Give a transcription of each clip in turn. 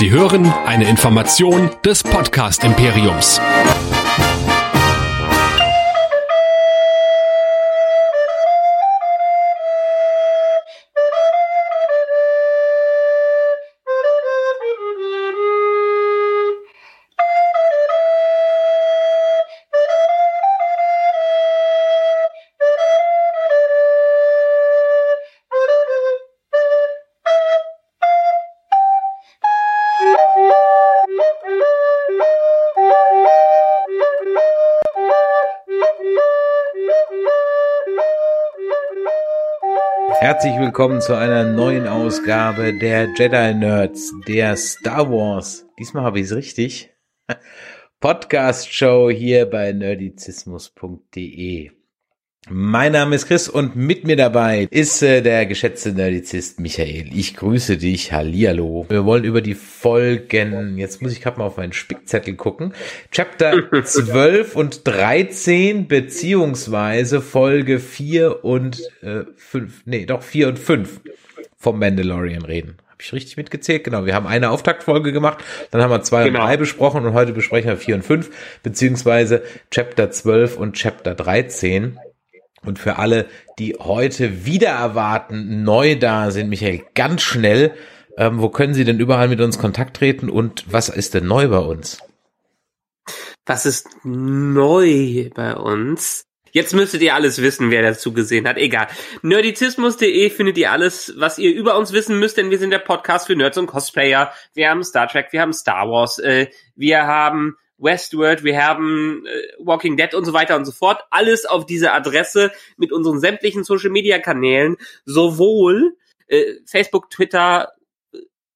Sie hören eine Information des Podcast Imperiums. Willkommen zu einer neuen Ausgabe der Jedi Nerds, der Star Wars. Diesmal habe ich es richtig. Podcast Show hier bei nerdizismus.de. Mein Name ist Chris und mit mir dabei ist äh, der geschätzte Nerdizist Michael. Ich grüße dich. Hallihallo. Wir wollen über die Folgen, jetzt muss ich gerade mal auf meinen Spickzettel gucken, Chapter 12 und 13 beziehungsweise Folge 4 und äh, 5, nee, doch 4 und 5 vom Mandalorian reden. Habe ich richtig mitgezählt? Genau, wir haben eine Auftaktfolge gemacht, dann haben wir zwei genau. und drei besprochen und heute besprechen wir 4 und 5 beziehungsweise Chapter 12 und Chapter 13. Und für alle, die heute wieder erwarten, neu da sind, Michael, ganz schnell, ähm, wo können Sie denn überall mit uns Kontakt treten und was ist denn neu bei uns? Was ist neu bei uns? Jetzt müsstet ihr alles wissen, wer dazu gesehen hat. Egal. Nerdizismus.de findet ihr alles, was ihr über uns wissen müsst, denn wir sind der Podcast für Nerds und Cosplayer. Wir haben Star Trek, wir haben Star Wars, äh, wir haben Westworld, wir haben äh, Walking Dead und so weiter und so fort. Alles auf diese Adresse mit unseren sämtlichen Social Media Kanälen, sowohl äh, Facebook, Twitter,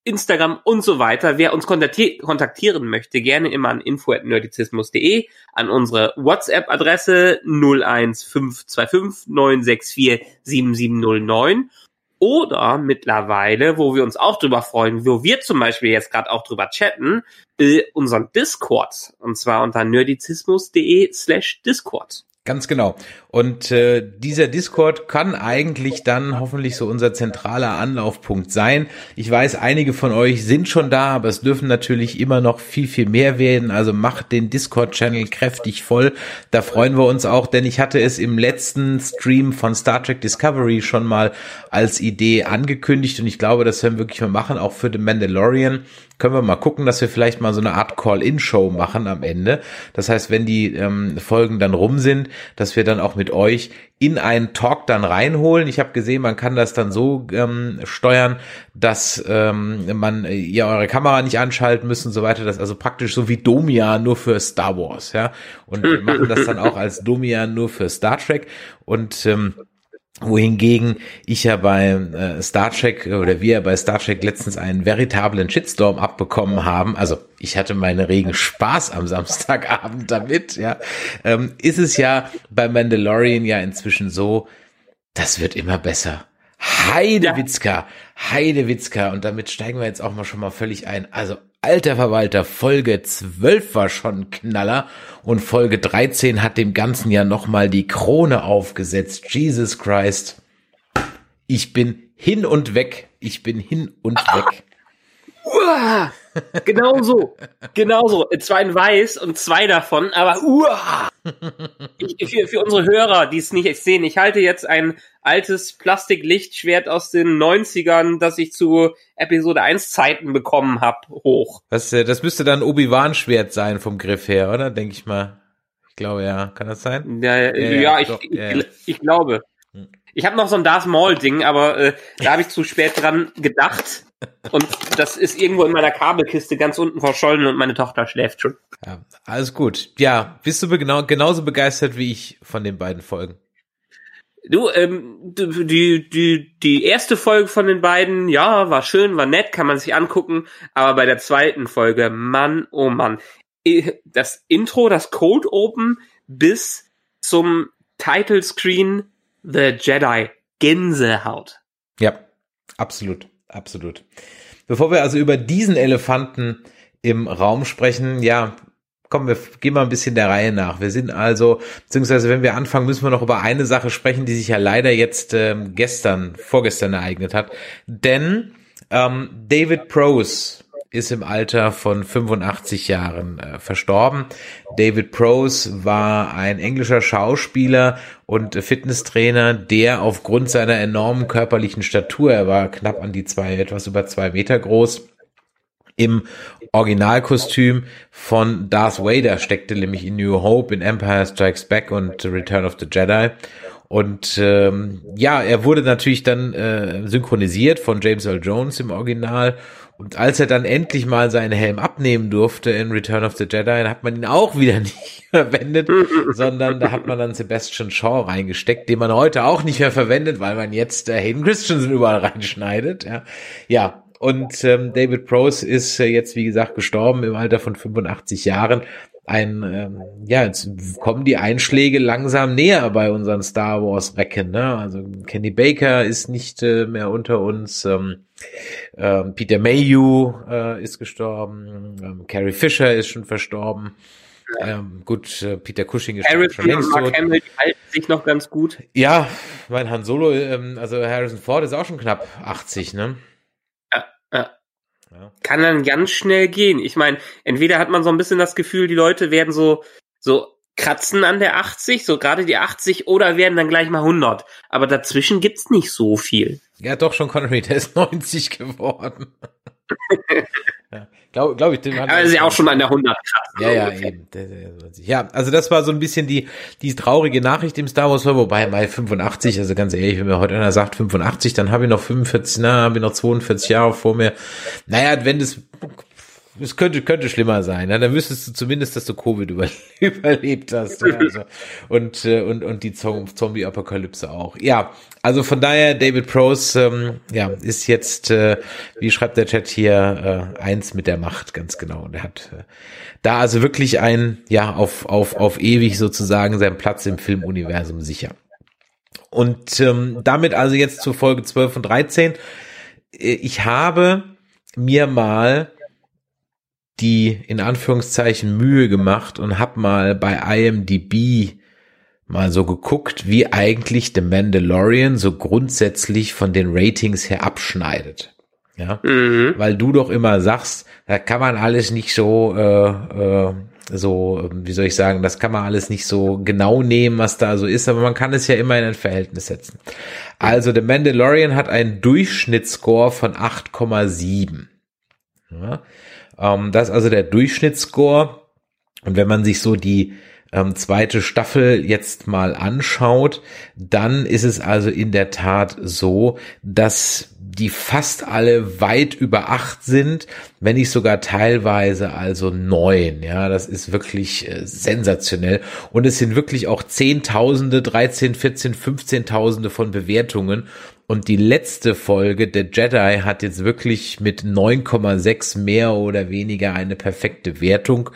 Instagram und so weiter. Wer uns kontaktieren möchte, gerne immer an info@nerdizismus.de, an unsere WhatsApp-Adresse 01525 964 7709 oder mittlerweile, wo wir uns auch drüber freuen, wo wir zum Beispiel jetzt gerade auch drüber chatten, äh, unseren Discord. Und zwar unter nerdizismus.de slash Discord. Ganz genau. Und äh, dieser Discord kann eigentlich dann hoffentlich so unser zentraler Anlaufpunkt sein. Ich weiß, einige von euch sind schon da, aber es dürfen natürlich immer noch viel, viel mehr werden. Also macht den Discord-Channel kräftig voll. Da freuen wir uns auch, denn ich hatte es im letzten Stream von Star Trek Discovery schon mal als Idee angekündigt und ich glaube, das werden wir wirklich mal machen, auch für den Mandalorian können wir mal gucken, dass wir vielleicht mal so eine Art Call-In-Show machen am Ende. Das heißt, wenn die ähm, Folgen dann rum sind, dass wir dann auch mit euch in einen Talk dann reinholen. Ich habe gesehen, man kann das dann so ähm, steuern, dass ähm, man äh, ihr eure Kamera nicht anschalten müssen und so weiter. Das also praktisch so wie Domian nur für Star Wars, ja. Und wir machen das dann auch als Domian nur für Star Trek und ähm, wohingegen ich ja bei äh, Star Trek oder wir bei Star Trek letztens einen veritablen Shitstorm abbekommen haben. Also ich hatte meinen regen Spaß am Samstagabend damit, ja. Ähm, ist es ja bei Mandalorian ja inzwischen so, das wird immer besser. Heidewitzka, Heidewitzka. Und damit steigen wir jetzt auch mal schon mal völlig ein. Also Alter Verwalter, Folge 12 war schon Knaller und Folge 13 hat dem Ganzen ja nochmal die Krone aufgesetzt. Jesus Christ. Ich bin hin und weg. Ich bin hin und weg. Uah, genau so. Genau so. Zwei in weiß und zwei davon, aber uah. Ich, für, für unsere Hörer, die es nicht sehen, ich halte jetzt ein altes Plastiklichtschwert aus den 90ern, das ich zu Episode 1 Zeiten bekommen habe, hoch. Das, äh, das müsste dann Obi-Wan-Schwert sein vom Griff her, oder? Denke ich mal. Ich glaube ja. Kann das sein? Ja, ja, ja, ja ich, ich, ja, ich, ich glaube. Hm. Ich habe noch so ein Darth Maul Ding, aber äh, da habe ich zu spät dran gedacht. Und das ist irgendwo in meiner Kabelkiste ganz unten verschollen und meine Tochter schläft schon. Ja, alles gut. Ja, bist du genau, genauso begeistert wie ich von den beiden Folgen? Du, ähm, die, die, die erste Folge von den beiden, ja, war schön, war nett, kann man sich angucken, aber bei der zweiten Folge, Mann, oh Mann, das Intro, das Cold Open bis zum Title Screen The Jedi Gänsehaut. Ja, absolut, absolut. Bevor wir also über diesen Elefanten im Raum sprechen, ja, komm, wir gehen mal ein bisschen der Reihe nach. Wir sind also, beziehungsweise wenn wir anfangen, müssen wir noch über eine Sache sprechen, die sich ja leider jetzt ähm, gestern, vorgestern ereignet hat. Denn ähm, David Prose ist im Alter von 85 Jahren äh, verstorben. David Prose war ein englischer Schauspieler und Fitnesstrainer, der aufgrund seiner enormen körperlichen Statur, er war knapp an die zwei, etwas über zwei Meter groß, im Originalkostüm von Darth Vader steckte, nämlich in New Hope, in Empire Strikes Back und Return of the Jedi. Und ähm, ja, er wurde natürlich dann äh, synchronisiert von James Earl Jones im Original. Und als er dann endlich mal seinen Helm abnehmen durfte in Return of the Jedi, hat man ihn auch wieder nicht verwendet, sondern da hat man dann Sebastian Shaw reingesteckt, den man heute auch nicht mehr verwendet, weil man jetzt äh, Hayden Christensen überall reinschneidet. Ja, ja und ähm, David Prose ist äh, jetzt, wie gesagt, gestorben im Alter von 85 Jahren ein, ähm, ja, jetzt kommen die Einschläge langsam näher bei unseren Star Wars Recken, ne? Also Kenny Baker ist nicht äh, mehr unter uns, ähm, ähm, Peter Mayhew äh, ist gestorben, ähm, Carrie Fisher ist schon verstorben. Ähm, gut, äh, Peter Cushing ist Harrison schon längst und Mark tot. Hamill die halten sich noch ganz gut. Ja, mein Han Solo, ähm, also Harrison Ford ist auch schon knapp 80, ne? Kann dann ganz schnell gehen. Ich meine, entweder hat man so ein bisschen das Gefühl, die Leute werden so, so kratzen an der 80, so gerade die 80 oder werden dann gleich mal 100. Aber dazwischen gibt's nicht so viel. Ja, doch schon Connery, der ist 90 geworden. ja, Glaube glaub ich. Den Aber ist ja auch schon an der 100 krass. Ja, ja, eben. Ja, also das war so ein bisschen die, die traurige Nachricht im Star Wars, wobei bei 85, also ganz ehrlich, wenn mir heute einer sagt 85, dann habe ich noch 45, na, habe ich noch 42 Jahre vor mir. Naja, wenn das, es könnte, könnte schlimmer sein. Ja, dann wüsstest du zumindest, dass du Covid über, überlebt hast. Ja, also, und, äh, und, und die Zom- Zombie-Apokalypse auch. Ja, also von daher, David Prose, ähm, ja, ist jetzt, äh, wie schreibt der Chat hier, äh, eins mit der Macht, ganz genau. Und er hat äh, da also wirklich ein, ja, auf, auf, auf ewig sozusagen seinen Platz im Filmuniversum sicher. Und ähm, damit also jetzt zur Folge 12 und 13. Äh, Ich habe mir mal die in Anführungszeichen Mühe gemacht und habe mal bei IMDb mal so geguckt, wie eigentlich The Mandalorian so grundsätzlich von den Ratings her abschneidet. Ja, Mhm. weil du doch immer sagst, da kann man alles nicht so, äh, äh, so, wie soll ich sagen, das kann man alles nicht so genau nehmen, was da so ist, aber man kann es ja immer in ein Verhältnis setzen. Also The Mandalorian hat einen Durchschnittsscore von 8,7. Ja, ähm, das ist also der Durchschnittsscore. Und wenn man sich so die ähm, zweite Staffel jetzt mal anschaut, dann ist es also in der Tat so, dass die fast alle weit über acht sind, wenn nicht sogar teilweise also neun. Ja, das ist wirklich äh, sensationell. Und es sind wirklich auch Zehntausende, 13, 14, 15.000 von Bewertungen. Und die letzte Folge, der Jedi, hat jetzt wirklich mit 9,6 mehr oder weniger eine perfekte Wertung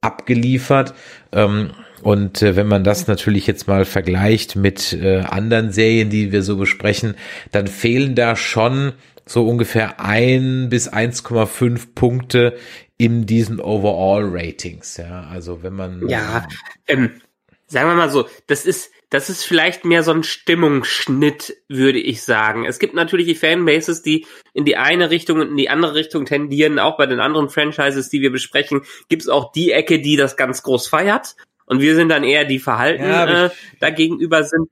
abgeliefert. Ähm, und äh, wenn man das natürlich jetzt mal vergleicht mit äh, anderen Serien, die wir so besprechen, dann fehlen da schon so ungefähr ein bis 1,5 Punkte in diesen Overall-Ratings. Ja, also wenn man Ja, ähm, sagen wir mal so, das ist, das ist vielleicht mehr so ein Stimmungsschnitt, würde ich sagen. Es gibt natürlich die Fanbases, die in die eine Richtung und in die andere Richtung tendieren. Auch bei den anderen Franchises, die wir besprechen, gibt es auch die Ecke, die das ganz groß feiert. Und wir sind dann eher die Verhalten Ja, äh, dagegenüber sind.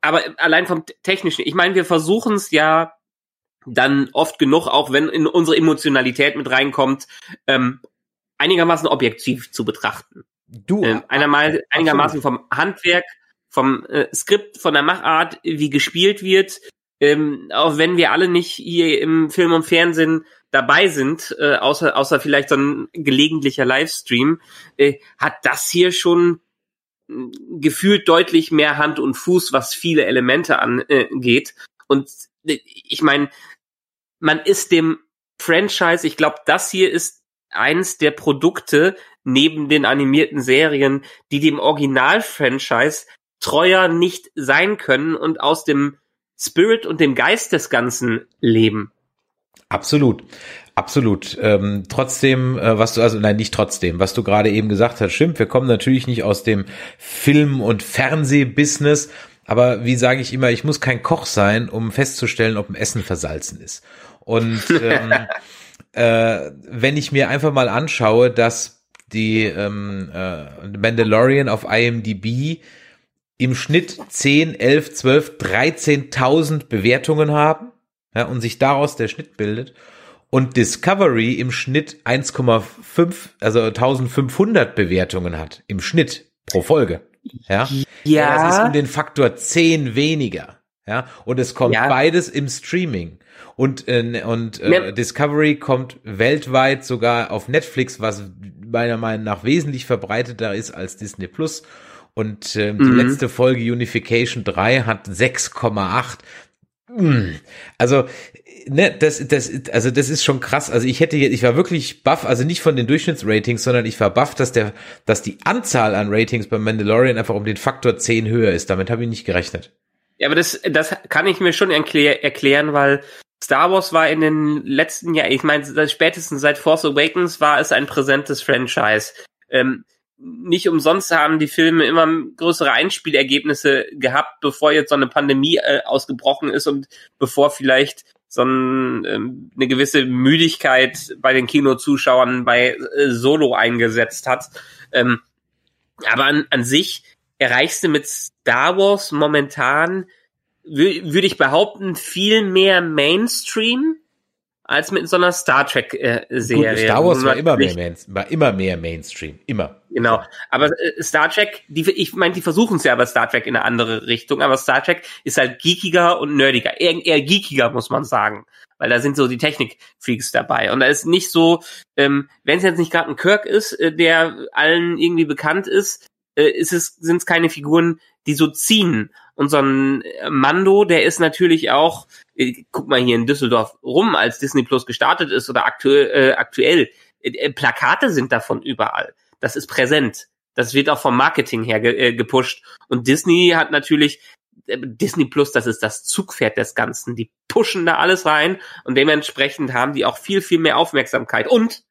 Aber allein vom Technischen, ich meine, wir versuchen es ja dann oft genug, auch wenn in unsere Emotionalität mit reinkommt, ähm, einigermaßen objektiv zu betrachten. du Ähm, einermal, einigermaßen vom Handwerk, vom äh, Skript, von der Machart, wie gespielt wird. Ähm, auch wenn wir alle nicht hier im Film und Fernsehen dabei sind, äh, außer, außer vielleicht so ein gelegentlicher Livestream, äh, hat das hier schon mh, gefühlt deutlich mehr Hand und Fuß, was viele Elemente angeht. Und äh, ich meine, man ist dem Franchise, ich glaube, das hier ist eins der Produkte neben den animierten Serien, die dem Original-Franchise treuer nicht sein können und aus dem Spirit und dem Geist des Ganzen leben. Absolut. Absolut. Ähm, trotzdem, äh, was du, also nein, nicht trotzdem, was du gerade eben gesagt hast, stimmt, wir kommen natürlich nicht aus dem Film- und Fernsehbusiness, aber wie sage ich immer, ich muss kein Koch sein, um festzustellen, ob ein Essen versalzen ist. Und ähm, äh, wenn ich mir einfach mal anschaue, dass die ähm, äh, Mandalorian auf IMDb im Schnitt 10, 11, 12, 13.000 Bewertungen haben ja, und sich daraus der Schnitt bildet und Discovery im Schnitt 1,5, also 1500 Bewertungen hat im Schnitt pro Folge. Ja, ja. das ist um den Faktor 10 weniger. Ja, und es kommt ja. beides im Streaming. Und, äh, und äh, Discovery kommt weltweit sogar auf Netflix, was meiner Meinung nach wesentlich verbreiteter ist als Disney Plus. Und äh, die mhm. letzte Folge Unification 3 hat 6,8. Mm. Also ne, das, das, also das ist schon krass. Also ich hätte, ich war wirklich baff, also nicht von den Durchschnittsratings, sondern ich war baff, dass der, dass die Anzahl an Ratings beim Mandalorian einfach um den Faktor 10 höher ist. Damit habe ich nicht gerechnet. Ja, aber das, das kann ich mir schon erklär, erklären, weil Star Wars war in den letzten Jahren, ich meine, spätestens seit Force Awakens war es ein präsentes Franchise. Ähm, nicht umsonst haben die Filme immer größere Einspielergebnisse gehabt, bevor jetzt so eine Pandemie äh, ausgebrochen ist und bevor vielleicht so ein, ähm, eine gewisse Müdigkeit bei den Kinozuschauern bei äh, Solo eingesetzt hat. Ähm, aber an, an sich erreichst du mit Star Wars momentan, würde ich behaupten, viel mehr Mainstream als mit so einer Star Trek äh, Serie. Star Wars war immer mehr, Main, war immer mehr Mainstream, immer. Genau, aber äh, Star Trek, die ich meine, die versuchen es ja aber Star Trek in eine andere Richtung, aber Star Trek ist halt geekiger und nerdiger, eher, eher geekiger muss man sagen, weil da sind so die Technik-Freaks dabei. Und da ist nicht so, ähm, wenn es jetzt nicht gerade ein Kirk ist, äh, der allen irgendwie bekannt ist, äh, ist es sind es keine Figuren, die so ziehen und so ein Mando, der ist natürlich auch, äh, guck mal hier in Düsseldorf rum, als Disney Plus gestartet ist oder aktuell, äh, aktuell äh, äh, Plakate sind davon überall. Das ist präsent. Das wird auch vom Marketing her ge äh, gepusht. Und Disney hat natürlich äh, Disney Plus, das ist das Zugpferd des Ganzen. Die pushen da alles rein und dementsprechend haben die auch viel, viel mehr Aufmerksamkeit. Und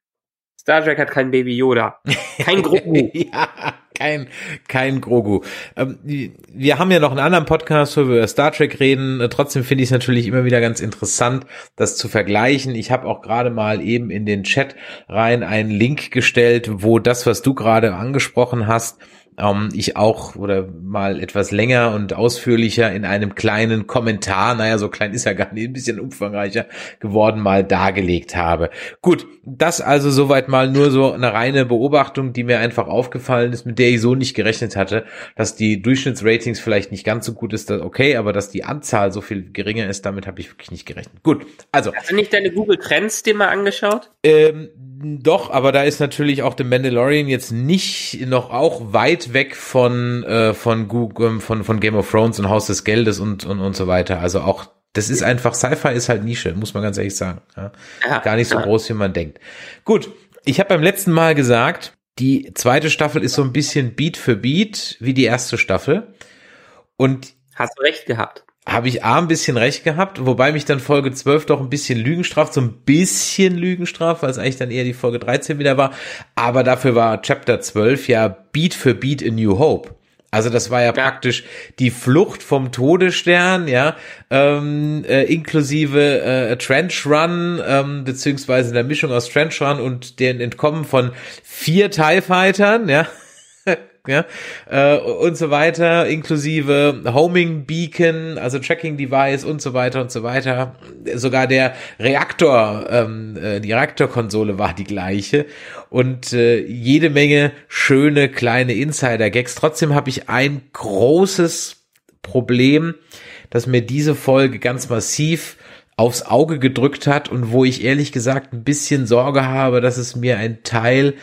Star Trek hat kein Baby Yoda. Kein Grogu. ja, kein, kein Grogu. Ähm, wir haben ja noch einen anderen Podcast, wo wir über Star Trek reden. Trotzdem finde ich es natürlich immer wieder ganz interessant, das zu vergleichen. Ich habe auch gerade mal eben in den Chat rein einen Link gestellt, wo das, was du gerade angesprochen hast, ähm, ich auch oder mal etwas länger und ausführlicher in einem kleinen Kommentar, naja, so klein ist er gar nicht, ein bisschen umfangreicher geworden, mal dargelegt habe. Gut, das also soweit mal nur so eine reine Beobachtung, die mir einfach aufgefallen ist, mit der ich so nicht gerechnet hatte, dass die Durchschnittsratings vielleicht nicht ganz so gut ist, okay, aber dass die Anzahl so viel geringer ist, damit habe ich wirklich nicht gerechnet. Gut, also. Hast du nicht deine Google Trends dir mal angeschaut? Ähm, doch, aber da ist natürlich auch The Mandalorian jetzt nicht noch auch weit weg von äh, von Google, ähm, von von Game of Thrones und Haus des Geldes und und und so weiter. Also auch das ist einfach Sci-Fi ist halt Nische, muss man ganz ehrlich sagen. Ja? Ja, Gar nicht so ja. groß, wie man denkt. Gut, ich habe beim letzten Mal gesagt, die zweite Staffel ist so ein bisschen Beat für Beat wie die erste Staffel. Und hast du recht gehabt habe ich A ein bisschen recht gehabt, wobei mich dann Folge 12 doch ein bisschen Lügen straft, so ein bisschen Lügen straft, weil es eigentlich dann eher die Folge 13 wieder war. Aber dafür war Chapter 12 ja Beat für Beat in New Hope. Also das war ja, ja. praktisch die Flucht vom Todesstern, ja, ähm, äh, inklusive äh, Trench Run, ähm, beziehungsweise der Mischung aus Trench Run und den Entkommen von vier TIE Fightern, ja ja, äh, und so weiter, inklusive Homing Beacon, also Tracking Device und so weiter und so weiter. Sogar der Reaktor, ähm, äh, die Reaktorkonsole war die gleiche und äh, jede Menge schöne kleine Insider-Gags. Trotzdem habe ich ein großes Problem, dass mir diese Folge ganz massiv aufs Auge gedrückt hat und wo ich ehrlich gesagt ein bisschen Sorge habe, dass es mir ein Teil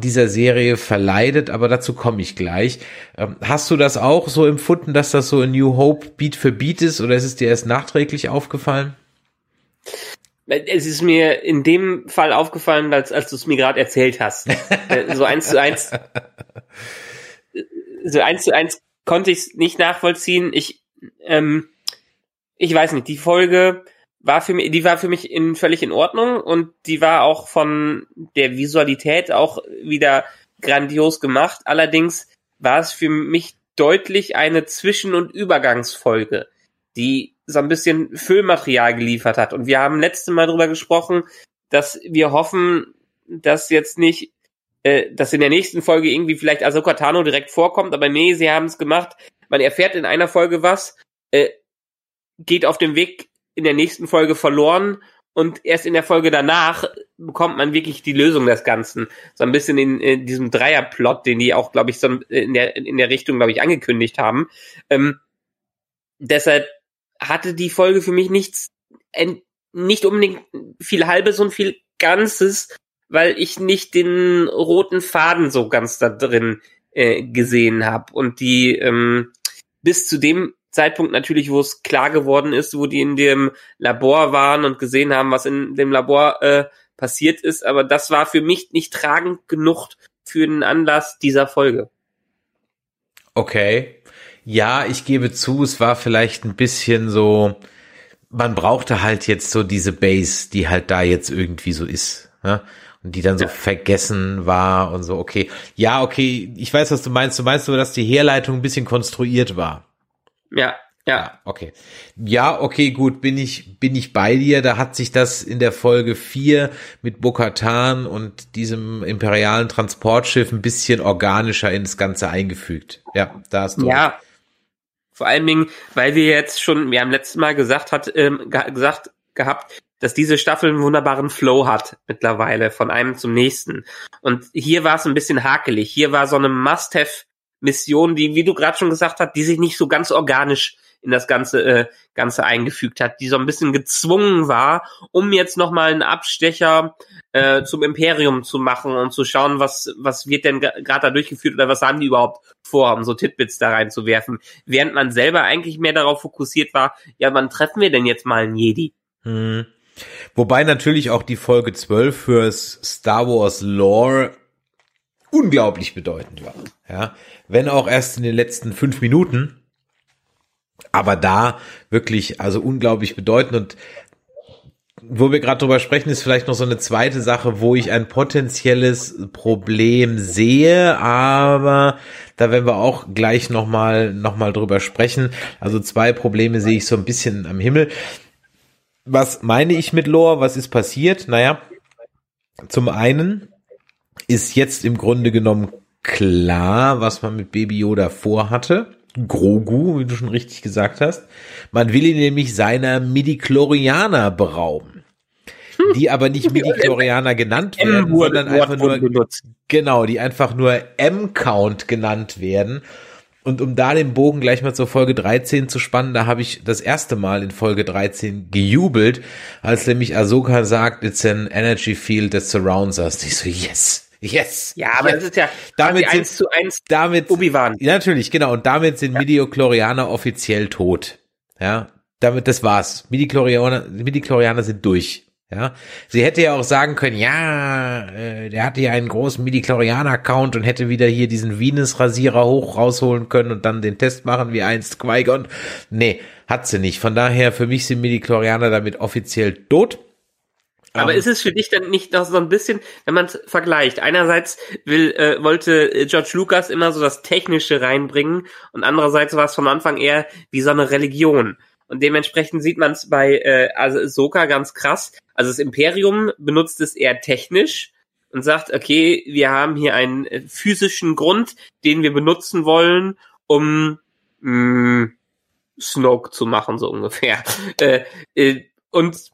dieser Serie verleidet, aber dazu komme ich gleich. Ähm, hast du das auch so empfunden, dass das so in New Hope Beat für Beat ist oder ist es dir erst nachträglich aufgefallen? Es ist mir in dem Fall aufgefallen, als, als du es mir gerade erzählt hast. Äh, so eins zu eins. So eins zu eins konnte ich es nicht nachvollziehen. Ich, ähm, ich weiß nicht, die Folge war für mich, die war für mich in, völlig in Ordnung und die war auch von der Visualität auch wieder grandios gemacht. Allerdings war es für mich deutlich eine Zwischen- und Übergangsfolge, die so ein bisschen Füllmaterial geliefert hat. Und wir haben letzte Mal darüber gesprochen, dass wir hoffen, dass jetzt nicht, äh, dass in der nächsten Folge irgendwie vielleicht Ahsoka Tano direkt vorkommt, aber nee, sie haben es gemacht. Man erfährt in einer Folge was, äh, geht auf dem Weg in der nächsten Folge verloren und erst in der Folge danach bekommt man wirklich die Lösung des Ganzen. So ein bisschen in, in diesem Dreierplot, den die auch, glaube ich, so in der, in der Richtung, glaube ich, angekündigt haben. Ähm, deshalb hatte die Folge für mich nichts, nicht unbedingt viel Halbes und viel Ganzes, weil ich nicht den roten Faden so ganz da drin äh, gesehen habe. Und die ähm, bis zu dem Zeitpunkt natürlich, wo es klar geworden ist, wo die in dem Labor waren und gesehen haben, was in dem Labor äh, passiert ist. Aber das war für mich nicht tragend genug für den Anlass dieser Folge. Okay. Ja, ich gebe zu, es war vielleicht ein bisschen so, man brauchte halt jetzt so diese Base, die halt da jetzt irgendwie so ist. Ja? Und die dann so ja. vergessen war und so, okay. Ja, okay, ich weiß, was du meinst. Du meinst nur, dass die Herleitung ein bisschen konstruiert war. Ja, ja. Okay. Ja, okay, gut, bin ich, bin ich bei dir. Da hat sich das in der Folge 4 mit Bokatan und diesem imperialen Transportschiff ein bisschen organischer ins Ganze eingefügt. Ja, da hast du. Ja. Vor allen Dingen, weil wir jetzt schon, wir haben letztes Mal gesagt, hat, ähm, gesagt gehabt, dass diese Staffel einen wunderbaren Flow hat mittlerweile von einem zum nächsten. Und hier war es ein bisschen hakelig. Hier war so eine Must-have Mission, die, wie du gerade schon gesagt hast, die sich nicht so ganz organisch in das ganze äh, ganze eingefügt hat, die so ein bisschen gezwungen war, um jetzt noch mal einen Abstecher äh, zum Imperium zu machen und zu schauen, was was wird denn gerade da durchgeführt oder was haben die überhaupt vor, um so Titbits da reinzuwerfen, während man selber eigentlich mehr darauf fokussiert war, ja, wann treffen wir denn jetzt mal einen Jedi? Hm. Wobei natürlich auch die Folge 12 fürs Star Wars Lore unglaublich bedeutend war. Ja, wenn auch erst in den letzten fünf Minuten, aber da wirklich also unglaublich bedeutend und wo wir gerade drüber sprechen, ist vielleicht noch so eine zweite Sache, wo ich ein potenzielles Problem sehe, aber da werden wir auch gleich nochmal noch mal drüber sprechen. Also zwei Probleme sehe ich so ein bisschen am Himmel. Was meine ich mit Lore? Was ist passiert? Naja, zum einen ist jetzt im Grunde genommen klar, was man mit Baby Yoda vorhatte. Grogu, wie du schon richtig gesagt hast. Man will ihn nämlich seiner Midi-Chlorianer berauben. Die aber nicht Midi-Chlorianer genannt werden, sondern einfach nur, genau, die einfach nur M-Count genannt werden. Und um da den Bogen gleich mal zur Folge 13 zu spannen, da habe ich das erste Mal in Folge 13 gejubelt, als nämlich Ahsoka sagt, it's an energy field that surrounds us. Ich so, yes. Yes. Ja, aber yes. das ist ja damit sind, eins zu eins damit, Obi-Wan. Ja, natürlich, genau. Und damit sind ja. Midichlorianer offiziell tot. Ja, damit, das war's. Midichlorianer, Midichlorianer sind durch. Ja, sie hätte ja auch sagen können, ja, äh, der hatte ja einen großen Midichlorianer-Account und hätte wieder hier diesen Venus-Rasierer hoch rausholen können und dann den Test machen wie einst Qui-Gon. Nee, hat sie nicht. Von daher, für mich sind Midichlorianer damit offiziell tot. Aber um, ähm. ist es für dich dann nicht noch so ein bisschen, wenn man es vergleicht? Einerseits will, äh, wollte George Lucas immer so das Technische reinbringen und andererseits war es von Anfang eher wie so eine Religion. Und dementsprechend sieht man es bei äh, also Soka ganz krass. Also das Imperium benutzt es eher technisch und sagt, okay, wir haben hier einen äh, physischen Grund, den wir benutzen wollen, um mh, mm, Snoke zu machen, so ungefähr. Äh, äh, und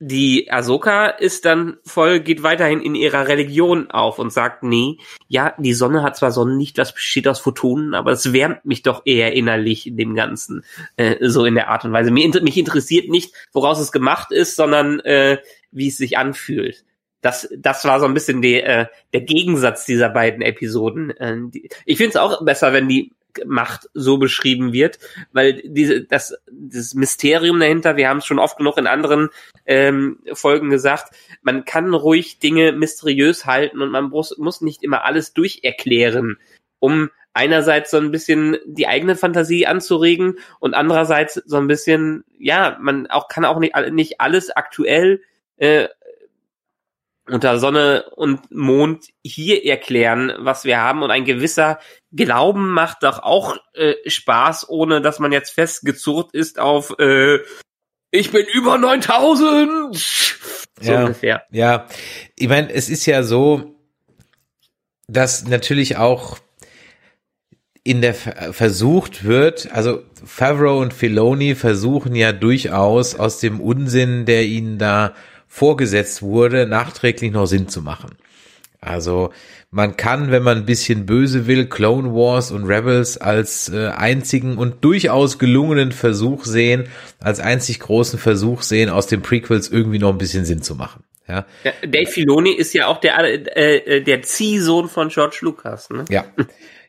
die Ahsoka ist dann voll, geht weiterhin in ihrer Religion auf und sagt, nee, ja, die Sonne hat zwar Sonnenlicht, das besteht aus Photonen, aber es wärmt mich doch eher innerlich in dem Ganzen, äh, so in der Art und Weise. Mich, mich interessiert nicht, woraus es gemacht ist, sondern äh, wie es sich anfühlt. Das, das war so ein bisschen die, äh, der Gegensatz dieser beiden Episoden. Äh, die, ich finde es auch besser, wenn die Macht so beschrieben wird, weil diese das das Mysterium dahinter, wir haben es schon oft genug in anderen ähm, Folgen gesagt, man kann ruhig Dinge mysteriös halten und man muss, muss nicht immer alles durcherklären, um einerseits so ein bisschen die eigene Fantasie anzuregen und andererseits so ein bisschen, ja, man auch kann auch nicht, nicht alles aktuell äh, unter Sonne und Mond hier erklären, was wir haben. Und ein gewisser Glauben macht doch auch äh, Spaß, ohne dass man jetzt festgezurrt ist auf äh, ich bin über 9000. So ja, ungefähr. Ja, ich meine, es ist ja so, dass natürlich auch in der versucht wird, also Favreau und Filoni versuchen ja durchaus aus dem Unsinn, der ihnen da vorgesetzt wurde, nachträglich noch Sinn zu machen. Also man kann, wenn man ein bisschen böse will, Clone Wars und Rebels als äh, einzigen und durchaus gelungenen Versuch sehen, als einzig großen Versuch sehen, aus den Prequels irgendwie noch ein bisschen Sinn zu machen. Ja. Dave Filoni ist ja auch der äh, äh der Ziehsohn von George Lucas. Ne? Ja.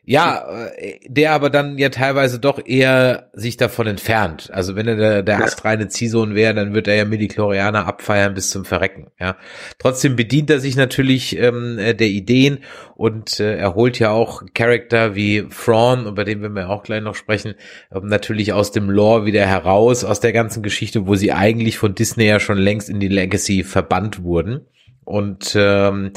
Ja, äh, der aber dann ja teilweise doch eher sich davon entfernt. Also wenn er der, der astreine Ziehsohn wäre, dann wird er ja Midichlorianer abfeiern bis zum Verrecken. Ja, trotzdem bedient er sich natürlich ähm, äh, der Ideen und äh, er holt ja auch Charakter wie Thrawn, über den wir auch gleich noch sprechen, ähm, natürlich aus dem Lore wieder heraus, aus der ganzen Geschichte, wo sie eigentlich von Disney ja schon längst in die Legacy verbannt wurden. Und ähm,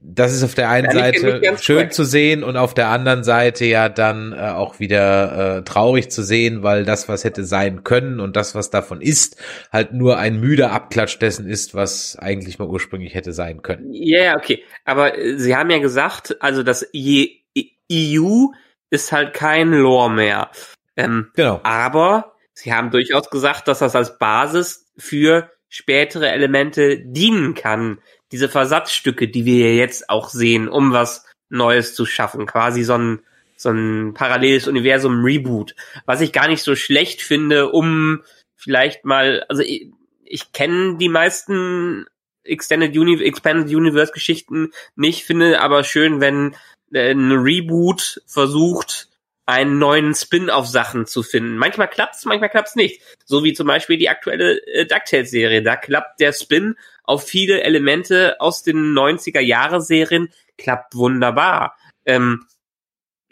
das ist auf der einen ja, Seite schön korrekt. zu sehen und auf der anderen Seite ja dann äh, auch wieder äh, traurig zu sehen, weil das, was hätte sein können und das, was davon ist, halt nur ein müder Abklatsch dessen ist, was eigentlich mal ursprünglich hätte sein können. Ja, yeah, okay. Aber äh, Sie haben ja gesagt, also das EU ist halt kein Lore mehr. Ähm, genau. Aber Sie haben durchaus gesagt, dass das als Basis für spätere Elemente dienen kann diese Versatzstücke, die wir jetzt auch sehen, um was Neues zu schaffen. Quasi so ein, so ein paralleles Universum Reboot. Was ich gar nicht so schlecht finde, um vielleicht mal, also ich, ich kenne die meisten Extended Uni Expanded Universe Geschichten nicht, finde aber schön, wenn äh, ein Reboot versucht, einen neuen Spin auf Sachen zu finden. Manchmal klappt's, manchmal klappt's nicht. So wie zum Beispiel die aktuelle äh, DuckTales-Serie. Da klappt der Spin auf viele Elemente aus den 90er Jahre Serien, klappt wunderbar. Ähm,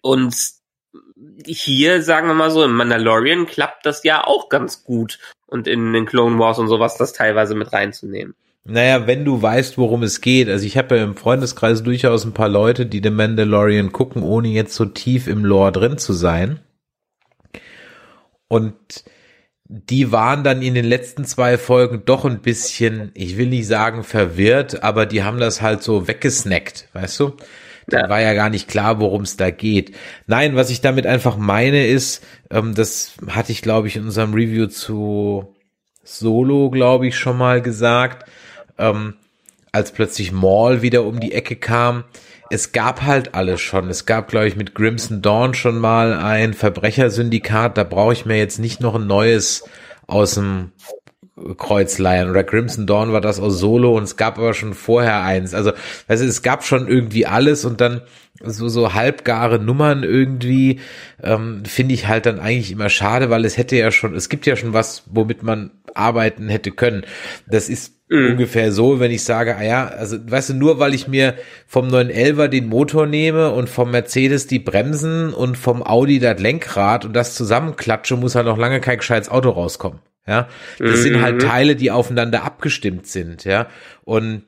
und hier, sagen wir mal so, im Mandalorian klappt das ja auch ganz gut. Und in den Clone Wars und sowas das teilweise mit reinzunehmen. Naja, wenn du weißt, worum es geht. Also ich habe ja im Freundeskreis durchaus ein paar Leute, die den Mandalorian gucken, ohne jetzt so tief im Lore drin zu sein. Und die waren dann in den letzten zwei Folgen doch ein bisschen, ich will nicht sagen verwirrt, aber die haben das halt so weggesnackt, weißt du? Da ja. war ja gar nicht klar, worum es da geht. Nein, was ich damit einfach meine ist, ähm, das hatte ich glaube ich in unserem Review zu Solo, glaube ich, schon mal gesagt, ähm, als plötzlich Maul wieder um die Ecke kam. Es gab halt alles schon. Es gab, glaube ich, mit Grimson Dawn schon mal ein Verbrechersyndikat. Da brauche ich mir jetzt nicht noch ein neues aus dem Kreuzleihen oder Crimson Dawn war das aus Solo und es gab aber schon vorher eins. Also, also es gab schon irgendwie alles und dann so so halbgare Nummern irgendwie ähm, finde ich halt dann eigentlich immer schade, weil es hätte ja schon, es gibt ja schon was, womit man arbeiten hätte können. Das ist Mhm. Ungefähr so, wenn ich sage, ah ja, also weißt du, nur weil ich mir vom 911er den Motor nehme und vom Mercedes die Bremsen und vom Audi das Lenkrad und das zusammenklatsche, muss halt noch lange kein gescheites Auto rauskommen. Ja, das mhm. sind halt mhm. Teile, die aufeinander abgestimmt sind, ja. Und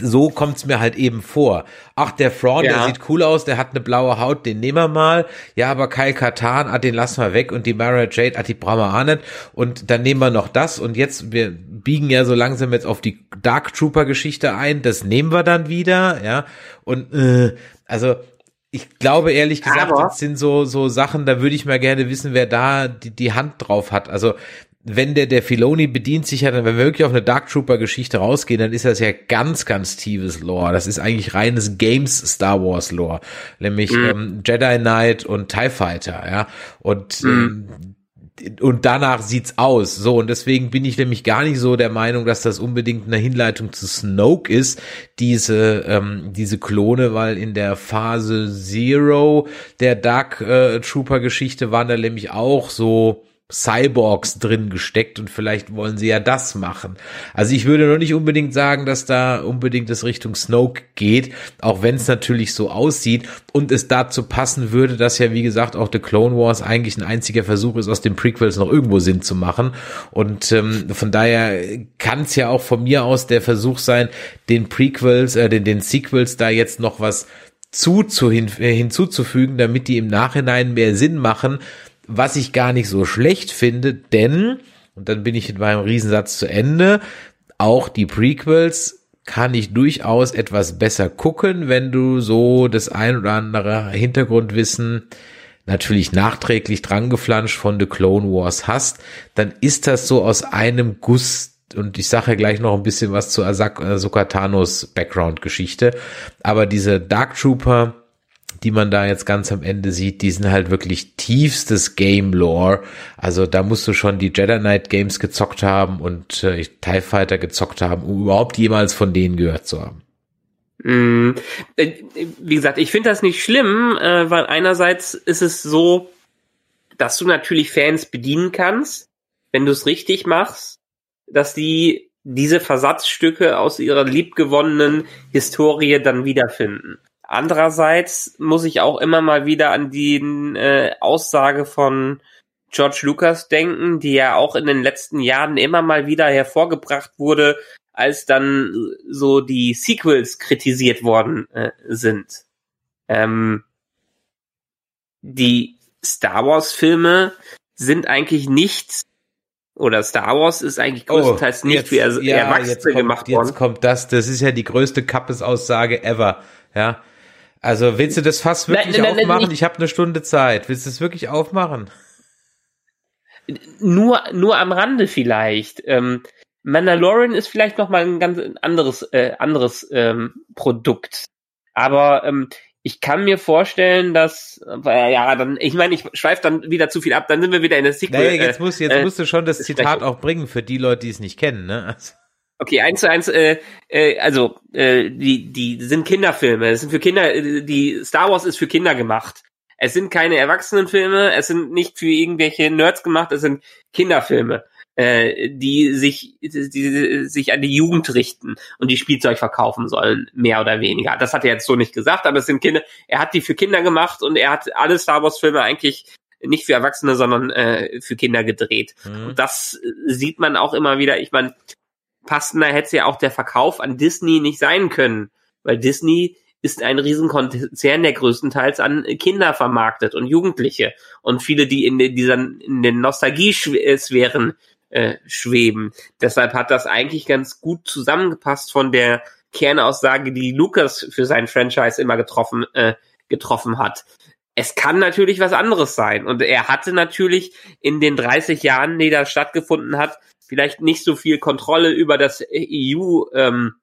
so kommt's mir halt eben vor. Ach, der Fraud, ja. der sieht cool aus, der hat eine blaue Haut, den nehmen wir mal. Ja, aber Kyle Katan, ah, den lassen wir weg und die Mara Jade, ah, die brauchen wir auch nicht. Und dann nehmen wir noch das und jetzt, wir biegen ja so langsam jetzt auf die Dark Trooper Geschichte ein, das nehmen wir dann wieder, ja. Und, äh, also, ich glaube ehrlich gesagt, aber das sind so so Sachen, da würde ich mal gerne wissen, wer da die, die Hand drauf hat. Also wenn der, der Filoni bedient sich ja dann, wenn wir wirklich auf eine Dark Trooper Geschichte rausgehen, dann ist das ja ganz, ganz tiefes Lore. Das ist eigentlich reines Games Star Wars Lore. Nämlich mhm. ähm, Jedi Knight und TIE Fighter, ja. Und, mhm. ähm, und danach sieht's aus. So, und deswegen bin ich nämlich gar nicht so der Meinung, dass das unbedingt eine Hinleitung zu Snoke ist, diese, ähm, diese Klone, weil in der Phase Zero der Dark äh, Trooper Geschichte waren da nämlich auch so, Cyborgs drin gesteckt und vielleicht wollen sie ja das machen. Also ich würde noch nicht unbedingt sagen, dass da unbedingt das Richtung Snoke geht, auch wenn es natürlich so aussieht und es dazu passen würde, dass ja wie gesagt auch The Clone Wars eigentlich ein einziger Versuch ist, aus den Prequels noch irgendwo Sinn zu machen und ähm, von daher kann es ja auch von mir aus der Versuch sein, den Prequels, äh, den, den Sequels da jetzt noch was zu, zu hin, äh, hinzuzufügen, damit die im Nachhinein mehr Sinn machen, was ich gar nicht so schlecht finde, denn, und dann bin ich in meinem Riesensatz zu Ende, auch die Prequels kann ich durchaus etwas besser gucken, wenn du so das ein oder andere Hintergrundwissen natürlich nachträglich drangeflanscht von The Clone Wars hast, dann ist das so aus einem Guss und ich sage ja gleich noch ein bisschen was zu Ahsoka Tanos Background-Geschichte, aber diese Dark Trooper, die man da jetzt ganz am Ende sieht, die sind halt wirklich tiefstes Game Lore. Also da musst du schon die Jedi Knight Games gezockt haben und äh, TIE Fighter gezockt haben, um überhaupt jemals von denen gehört zu haben. Mm, äh, wie gesagt, ich finde das nicht schlimm, äh, weil einerseits ist es so, dass du natürlich Fans bedienen kannst, wenn du es richtig machst, dass die diese Versatzstücke aus ihrer liebgewonnenen Historie dann wiederfinden. Andererseits muss ich auch immer mal wieder an die äh, Aussage von George Lucas denken, die ja auch in den letzten Jahren immer mal wieder hervorgebracht wurde, als dann so die Sequels kritisiert worden äh, sind. Ähm, die Star Wars Filme sind eigentlich nichts oder Star Wars ist eigentlich oh, größtenteils oh, nicht jetzt, für er ja, Erwachsene kommt, gemacht worden. Jetzt kommt das, das ist ja die größte Kappes-Aussage ever, ja. Also willst du das Fass wirklich nein, nein, aufmachen? Nein, ich habe eine Stunde Zeit. Willst du es wirklich aufmachen? Nur, nur am Rande vielleicht. Ähm, Mandalorian ist vielleicht noch mal ein ganz anderes, äh, anderes ähm, Produkt. Aber ähm, ich kann mir vorstellen, dass äh, ja dann, ich meine, ich schweife dann wieder zu viel ab. Dann sind wir wieder in der Sequel. Naja, jetzt musst, jetzt äh, musst du schon das Zitat auch bringen für die Leute, die es nicht kennen, ne? Also. Okay, eins zu eins, äh, äh, also äh, die, die sind Kinderfilme. Es sind für Kinder, äh, die Star Wars ist für Kinder gemacht. Es sind keine Erwachsenenfilme, es sind nicht für irgendwelche Nerds gemacht, es sind Kinderfilme, äh, die sich, die sich an die Jugend richten und die Spielzeug verkaufen sollen, mehr oder weniger. Das hat er jetzt so nicht gesagt, aber es sind Kinder, er hat die für Kinder gemacht und er hat alle Star Wars Filme eigentlich nicht für Erwachsene, sondern äh, für Kinder gedreht. Mhm. Und das sieht man auch immer wieder. Ich meine, passender hätte ja auch der Verkauf an Disney nicht sein können, weil Disney ist ein Riesenkonzern, der größtenteils an Kinder vermarktet und Jugendliche und viele, die in dieser in den Nostalgie-Sphären äh, schweben. Deshalb hat das eigentlich ganz gut zusammengepasst von der Kernaussage, die Lucas für sein Franchise immer getroffen äh, getroffen hat. Es kann natürlich was anderes sein. Und er hatte natürlich in den 30 Jahren, die da stattgefunden hat, vielleicht nicht so viel Kontrolle über das EU ähm,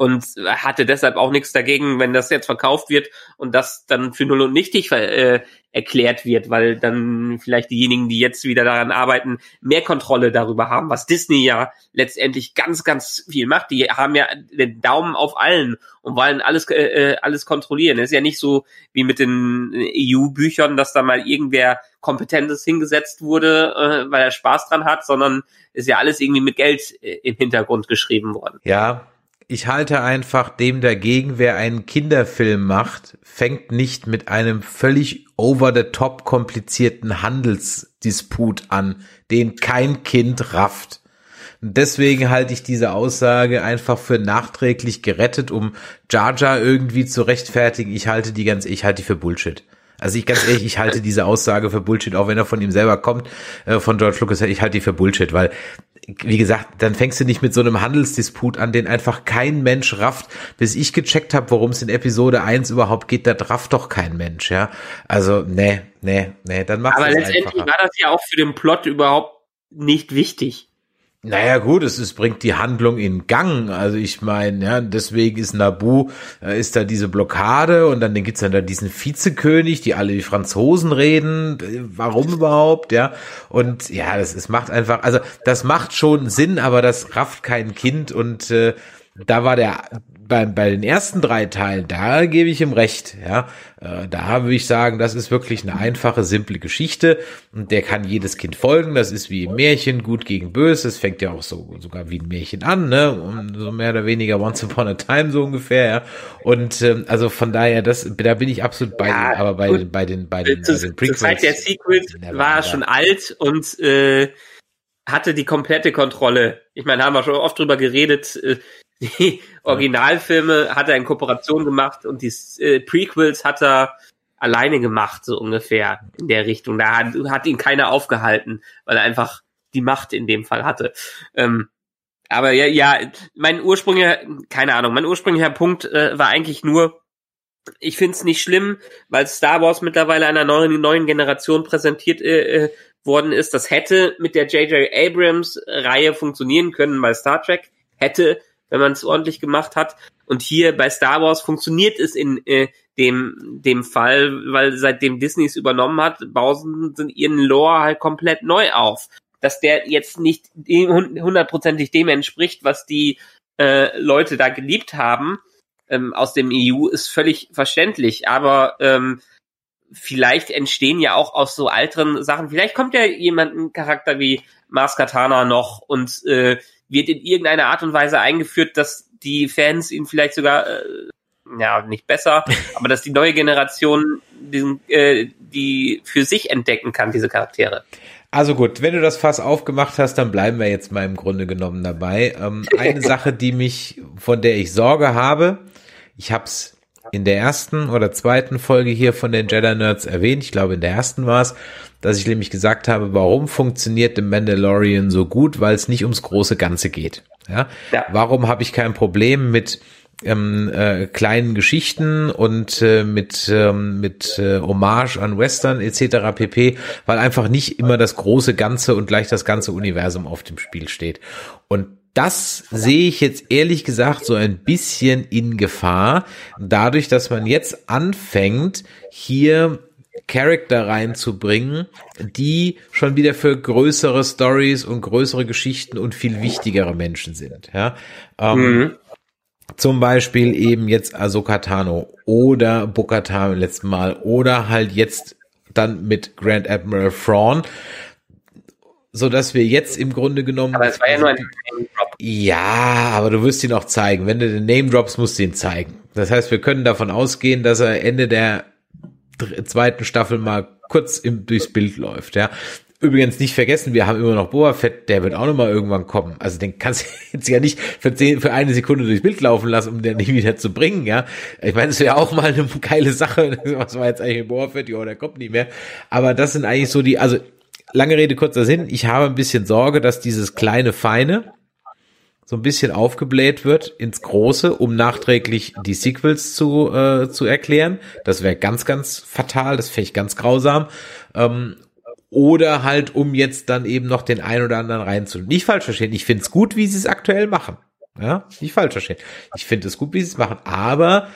und hatte deshalb auch nichts dagegen, wenn das jetzt verkauft wird und das dann für null und nichtig äh, erklärt wird, weil dann vielleicht diejenigen, die jetzt wieder daran arbeiten, mehr Kontrolle darüber haben, was Disney ja letztendlich ganz, ganz viel macht. Die haben ja den Daumen auf allen und wollen alles, äh, äh alles kontrollieren. Es ist ja nicht so wie mit den EU-Büchern, dass da mal irgendwer Kompetentes hingesetzt wurde, äh, weil er Spaß dran hat, sondern ist ja alles irgendwie mit Geld äh, im Hintergrund geschrieben worden. Ja, ich halte einfach dem dagegen, wer einen Kinderfilm macht, fängt nicht mit einem völlig over the top komplizierten Handelsdisput an, den kein Kind rafft. Und deswegen halte ich diese Aussage einfach für nachträglich gerettet, um Jar Jar irgendwie zu rechtfertigen. Ich halte die ganz, ich halte die für Bullshit. Also ich ganz ehrlich, ich halte diese Aussage für Bullshit, auch wenn er von ihm selber kommt, äh, von George Lucas, ich halte die für Bullshit, weil wie gesagt, dann fängst du nicht mit so einem Handelsdisput an, den einfach kein Mensch rafft. Bis ich gecheckt habe, worum es in Episode 1 überhaupt geht, da rafft doch kein Mensch, ja. Also, nee, nee, nee, dann machst du Aber letztendlich einfacher. war das ja auch für den Plot überhaupt nicht wichtig. Naja gut, es, es bringt die Handlung in Gang. Also ich meine, ja, deswegen ist Nabu, äh, ist da diese Blockade und dann gibt's dann da diesen Vizekönig, die alle wie Franzosen reden. Warum überhaupt, ja? Und ja, das, es macht einfach, also das macht schon Sinn, aber das rafft kein Kind und äh, da war der bei, bei den ersten drei Teilen, da gebe ich ihm recht, ja. Äh, da würde ich sagen, das ist wirklich eine einfache, simple Geschichte und der kann jedes Kind folgen. Das ist wie im Märchen, gut gegen böse. Es fängt ja auch so sogar wie ein Märchen an, ne? Und so mehr oder weniger Once Upon a Time so ungefähr, ja. Und ähm, also von daher, das, da bin ich absolut bei ja, den, aber bei den, bei den, bei den, zu, bei den Prequels. Zur Zeit der Sequels war schon alt und äh, hatte die komplette Kontrolle. Ich meine, haben wir schon oft drüber geredet. Äh, die Originalfilme hat er in Kooperation gemacht und die äh, Prequels hat er alleine gemacht, so ungefähr in der Richtung. Da hat, hat ihn keiner aufgehalten, weil er einfach die Macht in dem Fall hatte. Ähm, Aber ja, ja, mein ursprünglicher, keine Ahnung, mein ursprünglicher Punkt äh, war eigentlich nur, ich find's nicht schlimm, weil Star Wars mittlerweile einer neuen, neuen Generation präsentiert äh, äh worden ist. Das hätte mit der J.J. Abrams-Reihe funktionieren können bei Star Trek. Hätte, wenn man es ordentlich gemacht hat. Und hier bei Star Wars funktioniert es in äh, dem, dem Fall, weil seitdem Disney es übernommen hat, bauen sie ihren Lore halt komplett neu auf. Dass der jetzt nicht hundertprozentig dem entspricht, was die äh, Leute da geliebt haben ähm, aus dem EU, ist völlig verständlich. Aber ähm, vielleicht entstehen ja auch aus so älteren Sachen, vielleicht kommt ja jemand ein Charakter wie Mars Katana noch und äh, wird in irgendeiner Art und Weise eingeführt, dass die Fans ihn vielleicht sogar, äh, ja, nicht besser, aber dass die neue Generation diesen, äh, die für sich entdecken kann, diese Charaktere. Also gut, wenn du das Fass aufgemacht hast, dann bleiben wir jetzt mal im Grunde genommen dabei. Ähm, eine Sache, die mich, von der ich Sorge habe, ich hab's in der ersten oder zweiten Folge hier von den Jedi Nerds erwähnt, ich glaube in der ersten war es, dass ich nämlich gesagt habe, warum funktioniert The Mandalorian so gut, weil es nicht ums große Ganze geht. Ja? ja. Warum habe ich kein Problem mit ähm, äh, kleinen Geschichten und äh, mit ähm, mit äh, Hommage an Western etc. pp, weil einfach nicht immer das große Ganze und gleich das ganze Universum auf dem Spiel steht. Und das sehe ich jetzt ehrlich gesagt so ein bisschen in Gefahr, dadurch, dass man jetzt anfängt, hier Charakter reinzubringen, die schon wieder für größere Stories und größere Geschichten und viel wichtigere Menschen sind. Ja, ähm, mhm. Zum Beispiel eben jetzt Ahsoka Tano oder Bokatan letzten Mal oder halt jetzt dann mit Grand Admiral Thrawn, so dass wir jetzt im Grunde genommen. Aber es war ja nur ein Name Drop. Ja, aber du wirst ihn auch zeigen. Wenn du den Name drops, musst du ihn zeigen. Das heißt, wir können davon ausgehen, dass er Ende der zweiten Staffel mal kurz im, durchs Bild läuft, ja. Übrigens nicht vergessen, wir haben immer noch Boa Fett, der wird auch noch mal irgendwann kommen. Also den kannst du jetzt ja nicht für, zehn, für eine Sekunde durchs Bild laufen lassen, um den nicht wieder zu bringen, ja. Ich meine, es wäre auch mal eine geile Sache. Was war jetzt eigentlich mit Boa Fett? Ja, der kommt nicht mehr. Aber das sind eigentlich so die, also lange Rede, kurzer Sinn. Ich habe ein bisschen Sorge, dass dieses kleine Feine, so ein bisschen aufgebläht wird ins Große, um nachträglich die Sequels zu, äh, zu erklären. Das wäre ganz, ganz fatal, das fände ich ganz grausam. Ähm, oder halt, um jetzt dann eben noch den einen oder anderen reinzunehmen. Nicht falsch verstehen, ich finde es gut, wie sie es aktuell machen. Ja, nicht falsch verstehen. Ich finde es gut, wie sie es machen, aber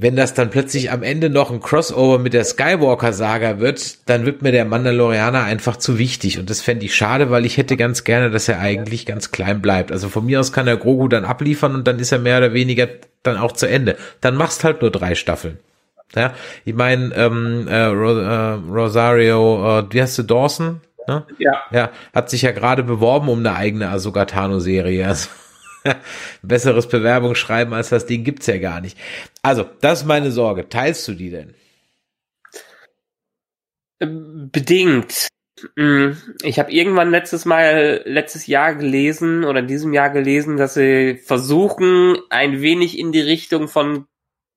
wenn das dann plötzlich am Ende noch ein Crossover mit der Skywalker-Saga wird, dann wird mir der Mandalorianer einfach zu wichtig. Und das fände ich schade, weil ich hätte ganz gerne, dass er eigentlich ganz klein bleibt. Also von mir aus kann er Grogu dann abliefern und dann ist er mehr oder weniger dann auch zu Ende. Dann machst halt nur drei Staffeln. Ja, ich meine, ähm, äh, äh, Rosario, äh, wie heißt du, Dawson? Ne? Ja. Ja, hat sich ja gerade beworben um eine eigene Asogatano-Serie. Also Besseres Bewerbungsschreiben als das Ding gibt's ja gar nicht. Also, das ist meine Sorge. Teilst du die denn? Bedingt. Mm, ich habe irgendwann letztes Mal, letztes Jahr gelesen oder in diesem Jahr gelesen, dass sie versuchen, ein wenig in die Richtung von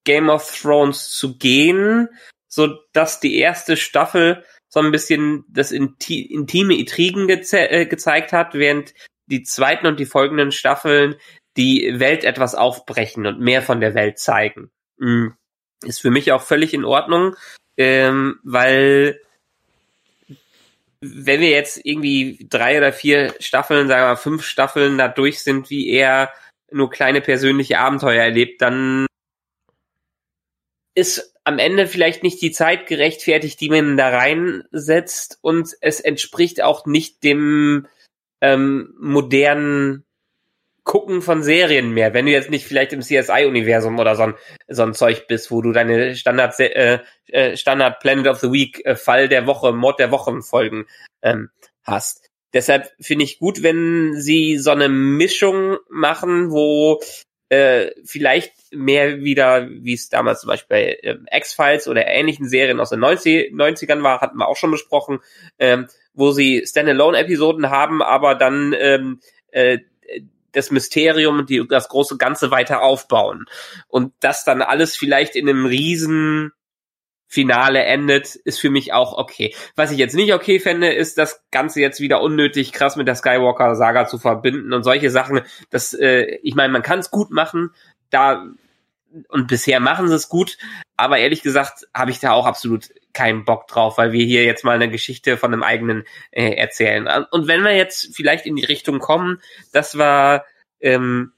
Game of Thrones zu gehen, so dass die erste Staffel so ein bisschen das intime Intrigen geze äh, gezeigt hat, während die zweiten und die folgenden Staffeln die Welt etwas aufbrechen und mehr von der Welt zeigen. Mhm. Ist für mich auch völlig in Ordnung, ähm, weil wenn wir jetzt irgendwie drei oder vier Staffeln, sagen wir mal fünf Staffeln da durch sind, wie er nur kleine persönliche Abenteuer erlebt, dann ist am Ende vielleicht nicht die Zeit gerechtfertigt, die man da reinsetzt und es entspricht auch nicht dem ähm, modernen Gucken von Serien mehr. Wenn du jetzt nicht vielleicht im CSI-Universum oder so ein, so ein Zeug bist, wo du deine Standard, äh, äh, Standard Planet of the Week, äh, Fall der Woche, Mord der Wochen Folgen ähm, hast. Deshalb finde ich gut, wenn sie so eine Mischung machen, wo äh, vielleicht mehr wieder, wie es damals zum Beispiel bei äh, X-Files oder ähnlichen Serien aus den 90, 90ern war, hatten wir auch schon besprochen, ähm, wo sie Standalone-Episoden haben, aber dann ähm, äh, das Mysterium und die, das große Ganze weiter aufbauen. Und das dann alles vielleicht in einem riesen Finale endet, ist für mich auch okay. Was ich jetzt nicht okay fände, ist das Ganze jetzt wieder unnötig krass mit der Skywalker-Saga zu verbinden und solche Sachen. Das, äh, ich meine, man kann es gut machen, da und bisher machen sie es gut, aber ehrlich gesagt habe ich da auch absolut keinen Bock drauf, weil wir hier jetzt mal eine Geschichte von einem eigenen äh, erzählen. Und wenn wir jetzt vielleicht in die Richtung kommen, das war ähm,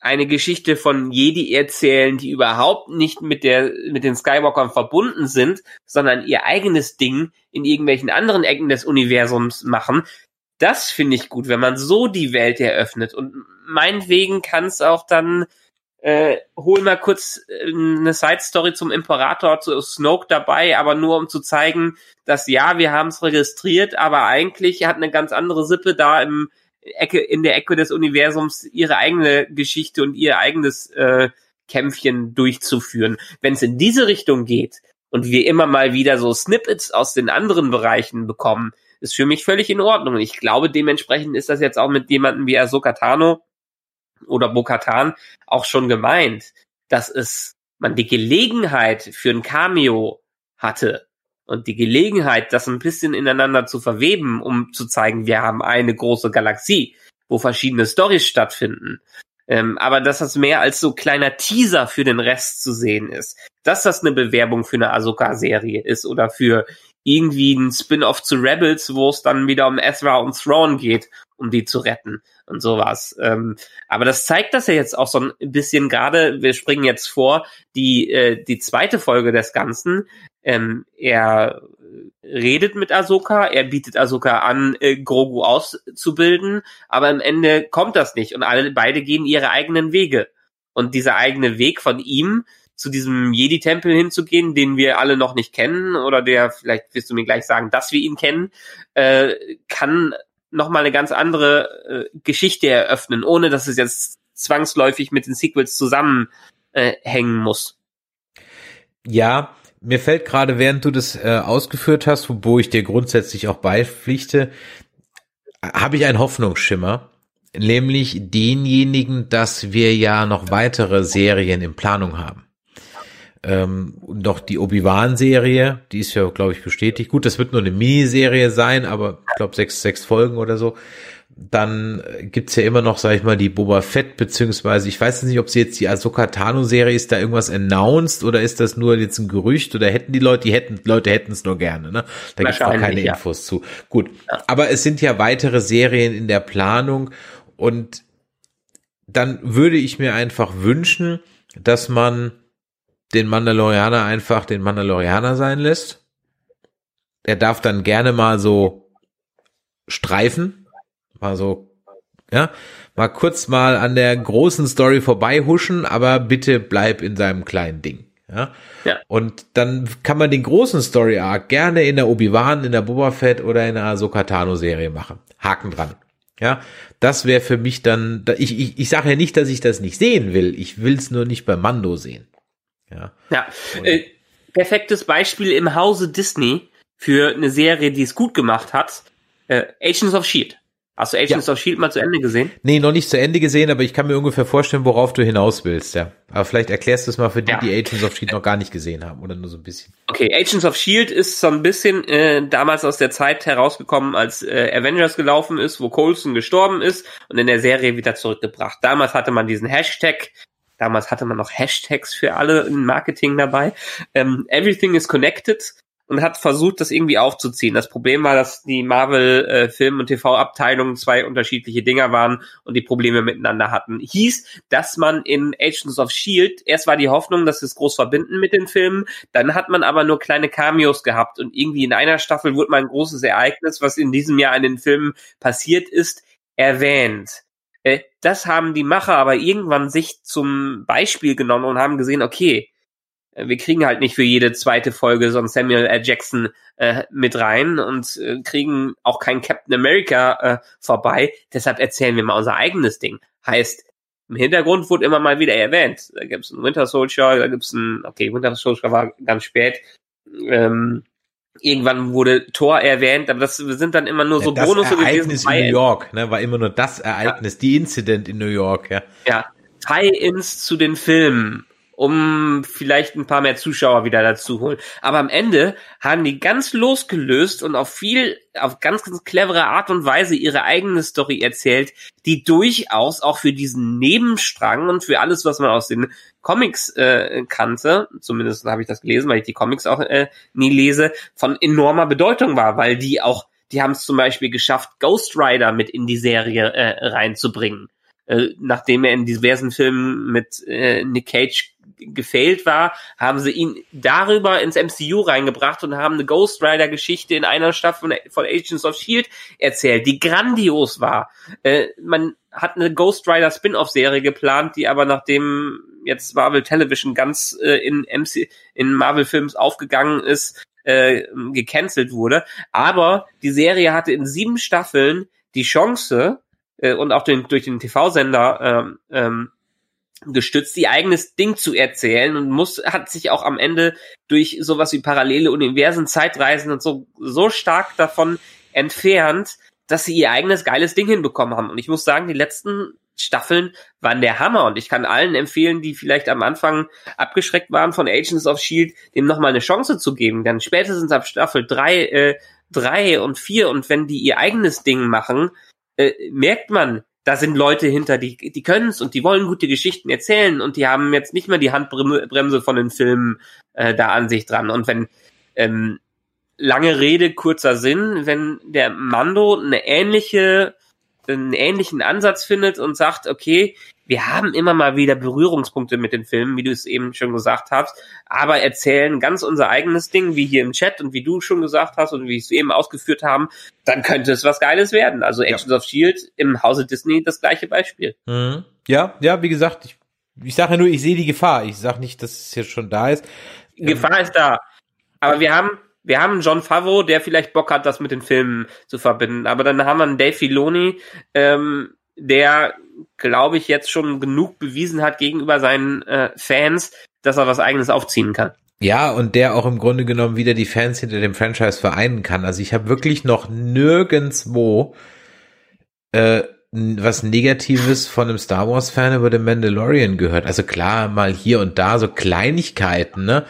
eine Geschichte von Jedi erzählen, die überhaupt nicht mit der mit den Skywalkern verbunden sind, sondern ihr eigenes Ding in irgendwelchen anderen Ecken des Universums machen. Das finde ich gut, wenn man so die Welt eröffnet und meinetwegen kann es auch dann äh, hol mal kurz äh, eine Side Story zum Imperator zu Snoke dabei, aber nur um zu zeigen, dass ja, wir haben es registriert, aber eigentlich hat eine ganz andere Sippe da im Ecke, in der Ecke des Universums ihre eigene Geschichte und ihr eigenes äh, Kämpfchen durchzuführen. Wenn es in diese Richtung geht und wir immer mal wieder so Snippets aus den anderen Bereichen bekommen, ist für mich völlig in Ordnung. Ich glaube, dementsprechend ist das jetzt auch mit jemandem wie Ahsoka Tano oder Bokatan auch schon gemeint, dass es man die Gelegenheit für ein Cameo hatte, und die Gelegenheit, das ein bisschen ineinander zu verweben, um zu zeigen, wir haben eine große Galaxie, wo verschiedene Stories stattfinden. Ähm, aber dass das mehr als so kleiner Teaser für den Rest zu sehen ist. Dass das eine Bewerbung für eine Ahsoka-Serie ist oder für irgendwie ein Spin-off zu Rebels, wo es dann wieder um Ezra und Thrawn geht, um die zu retten und sowas. Ähm, aber das zeigt das ja jetzt auch so ein bisschen gerade, wir springen jetzt vor, die, äh, die zweite Folge des Ganzen, ähm, er redet mit Ahsoka, er bietet Ahsoka an, äh, Grogu auszubilden, aber am Ende kommt das nicht und alle beide gehen ihre eigenen Wege. Und dieser eigene Weg von ihm zu diesem Jedi-Tempel hinzugehen, den wir alle noch nicht kennen, oder der, vielleicht wirst du mir gleich sagen, dass wir ihn kennen, äh, kann nochmal eine ganz andere äh, Geschichte eröffnen, ohne dass es jetzt zwangsläufig mit den Sequels zusammenhängen äh, muss. Ja, mir fällt gerade, während du das äh, ausgeführt hast, wo ich dir grundsätzlich auch beipflichte, habe ich einen Hoffnungsschimmer, nämlich denjenigen, dass wir ja noch weitere Serien in Planung haben. Ähm, noch die Obi-Wan-Serie, die ist ja, glaube ich, bestätigt. Gut, das wird nur eine Miniserie sein, aber ich glaube sechs, sechs Folgen oder so dann gibt's ja immer noch, sag ich mal, die Boba Fett, beziehungsweise ich weiß nicht, ob sie jetzt die Ahsoka Tano Serie ist da irgendwas announced oder ist das nur jetzt ein Gerücht oder hätten die Leute, die hätten, Leute hätten es nur gerne, ne? Da gibt's noch keine ja. Infos zu. Gut. Ja. Aber es sind ja weitere Serien in der Planung und dann würde ich mir einfach wünschen, dass man den Mandalorianer einfach den Mandalorianer sein lässt. Er darf dann gerne mal so streifen, Mal so, ja, mal kurz mal an der großen Story vorbeihuschen, aber bitte bleib in seinem kleinen Ding. Ja? ja. Und dann kann man den großen Story Arc gerne in der Obi-Wan, in der Boba Fett oder in der Ahsoka Tano Serie machen. Haken dran. Ja, das wäre für mich dann, ich, ich, ich sage ja nicht, dass ich das nicht sehen will. Ich will es nur nicht bei Mando sehen. Ja. Ja. Äh, perfektes Beispiel im Hause Disney für eine Serie, die es gut gemacht hat. Äh, Agents of Shield. Hast du Agents ja. of Shield mal zu Ende gesehen? Nee, noch nicht zu Ende gesehen, aber ich kann mir ungefähr vorstellen, worauf du hinaus willst, ja. Aber vielleicht erklärst du es mal für die, ja. die Agents of Shield noch gar nicht gesehen haben oder nur so ein bisschen. Okay, Agents of Shield ist so ein bisschen äh, damals aus der Zeit herausgekommen, als äh, Avengers gelaufen ist, wo Coulson gestorben ist und in der Serie wieder zurückgebracht. Damals hatte man diesen Hashtag Damals hatte man noch Hashtags für alle im Marketing dabei. Ähm, Everything is connected und hat versucht, das irgendwie aufzuziehen. Das Problem war, dass die Marvel äh, Film- und TV-Abteilungen zwei unterschiedliche Dinger waren und die Probleme miteinander hatten. Hieß, dass man in Agents of Shield, erst war die Hoffnung, dass sie es groß verbinden mit den Filmen, dann hat man aber nur kleine Cameos gehabt und irgendwie in einer Staffel wurde mal ein großes Ereignis, was in diesem Jahr in den Filmen passiert ist, erwähnt. Äh, das haben die Macher aber irgendwann sich zum Beispiel genommen und haben gesehen, okay, wir kriegen halt nicht für jede zweite Folge so einen Samuel L. Jackson äh, mit rein und äh, kriegen auch keinen Captain America äh, vorbei. Deshalb erzählen wir mal unser eigenes Ding. Heißt, im Hintergrund wurde immer mal wieder erwähnt. Da gibt es einen Winter Soldier, da gibt es einen, okay, Winter Soldier war ganz spät. Ähm, irgendwann wurde Thor erwähnt, aber das sind dann immer nur so ja, Bonus Ereignis in New York, ne, war immer nur das Ereignis, ja. die Incident in New York, ja. Ja, Tie-ins zu den Filmen um vielleicht ein paar mehr Zuschauer wieder dazu holen. Aber am Ende haben die ganz losgelöst und auf viel, auf ganz, ganz clevere Art und Weise ihre eigene Story erzählt, die durchaus auch für diesen Nebenstrang und für alles, was man aus den Comics äh, kannte, zumindest habe ich das gelesen, weil ich die Comics auch äh, nie lese, von enormer Bedeutung war, weil die auch, die haben es zum Beispiel geschafft, Ghost Rider mit in die Serie äh, reinzubringen. Äh, nachdem er in diversen Filmen mit äh, Nick Cage gefailt war, haben sie ihn darüber ins MCU reingebracht und haben eine Ghost Rider Geschichte in einer Staffel von Agents of Shield erzählt, die grandios war. Äh, man hat eine Ghost Rider Spin-off Serie geplant, die aber nachdem jetzt Marvel Television ganz äh, in MC in Marvel Films aufgegangen ist, äh, gecancelt wurde. Aber die Serie hatte in sieben Staffeln die Chance äh, und auch den, durch den TV-Sender ähm, ähm, gestützt, ihr eigenes Ding zu erzählen und muss, hat sich auch am Ende durch sowas wie parallele Universen, Zeitreisen und so, so stark davon entfernt, dass sie ihr eigenes geiles Ding hinbekommen haben. Und ich muss sagen, die letzten Staffeln waren der Hammer und ich kann allen empfehlen, die vielleicht am Anfang abgeschreckt waren von Agents of Shield, dem nochmal eine Chance zu geben. Denn spätestens ab Staffel drei, äh, drei und vier und wenn die ihr eigenes Ding machen, äh, merkt man, da sind Leute hinter, die, die können es und die wollen gute Geschichten erzählen und die haben jetzt nicht mehr die Handbremse von den Filmen äh, da an sich dran. Und wenn ähm, lange Rede, kurzer Sinn, wenn der Mando eine ähnliche, einen ähnlichen Ansatz findet und sagt, okay, wir haben immer mal wieder Berührungspunkte mit den Filmen, wie du es eben schon gesagt hast, aber erzählen ganz unser eigenes Ding, wie hier im Chat und wie du schon gesagt hast und wie es eben ausgeführt haben, dann könnte es was Geiles werden. Also Agents ja. of Shield im Hause Disney das gleiche Beispiel. Mhm. Ja, ja, wie gesagt, ich, ich sage ja nur, ich sehe die Gefahr. Ich sage nicht, dass es jetzt schon da ist. Gefahr ähm. ist da. Aber wir haben wir haben John Favreau, der vielleicht Bock hat, das mit den Filmen zu verbinden. Aber dann haben wir einen Dave Filoni, ähm, der, glaube ich, jetzt schon genug bewiesen hat gegenüber seinen äh, Fans, dass er was eigenes aufziehen kann. Ja, und der auch im Grunde genommen wieder die Fans hinter dem Franchise vereinen kann. Also ich habe wirklich noch nirgendswo äh, was Negatives von einem Star Wars-Fan über den Mandalorian gehört. Also klar, mal hier und da so Kleinigkeiten, ne?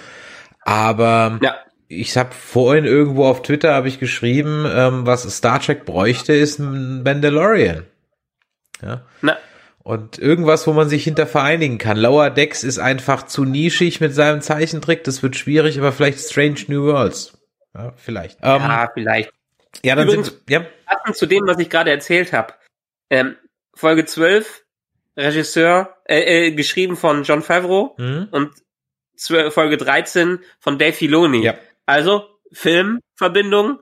Aber ja ich habe vorhin irgendwo auf Twitter habe ich geschrieben, ähm, was Star Trek bräuchte, ist ein Mandalorian. Ja. Na. Und irgendwas, wo man sich hinter vereinigen kann. Lower Decks ist einfach zu nischig mit seinem Zeichentrick. Das wird schwierig, aber vielleicht Strange New Worlds. Ja, vielleicht. Ähm, ja, vielleicht. Ja, dann Übrigens, sind, ja. Passend zu dem, was ich gerade erzählt habe. Ähm, Folge 12, Regisseur, äh, äh, geschrieben von John Favreau mhm. und Folge 13 von Dave Filoni. Ja. Also Filmverbindung,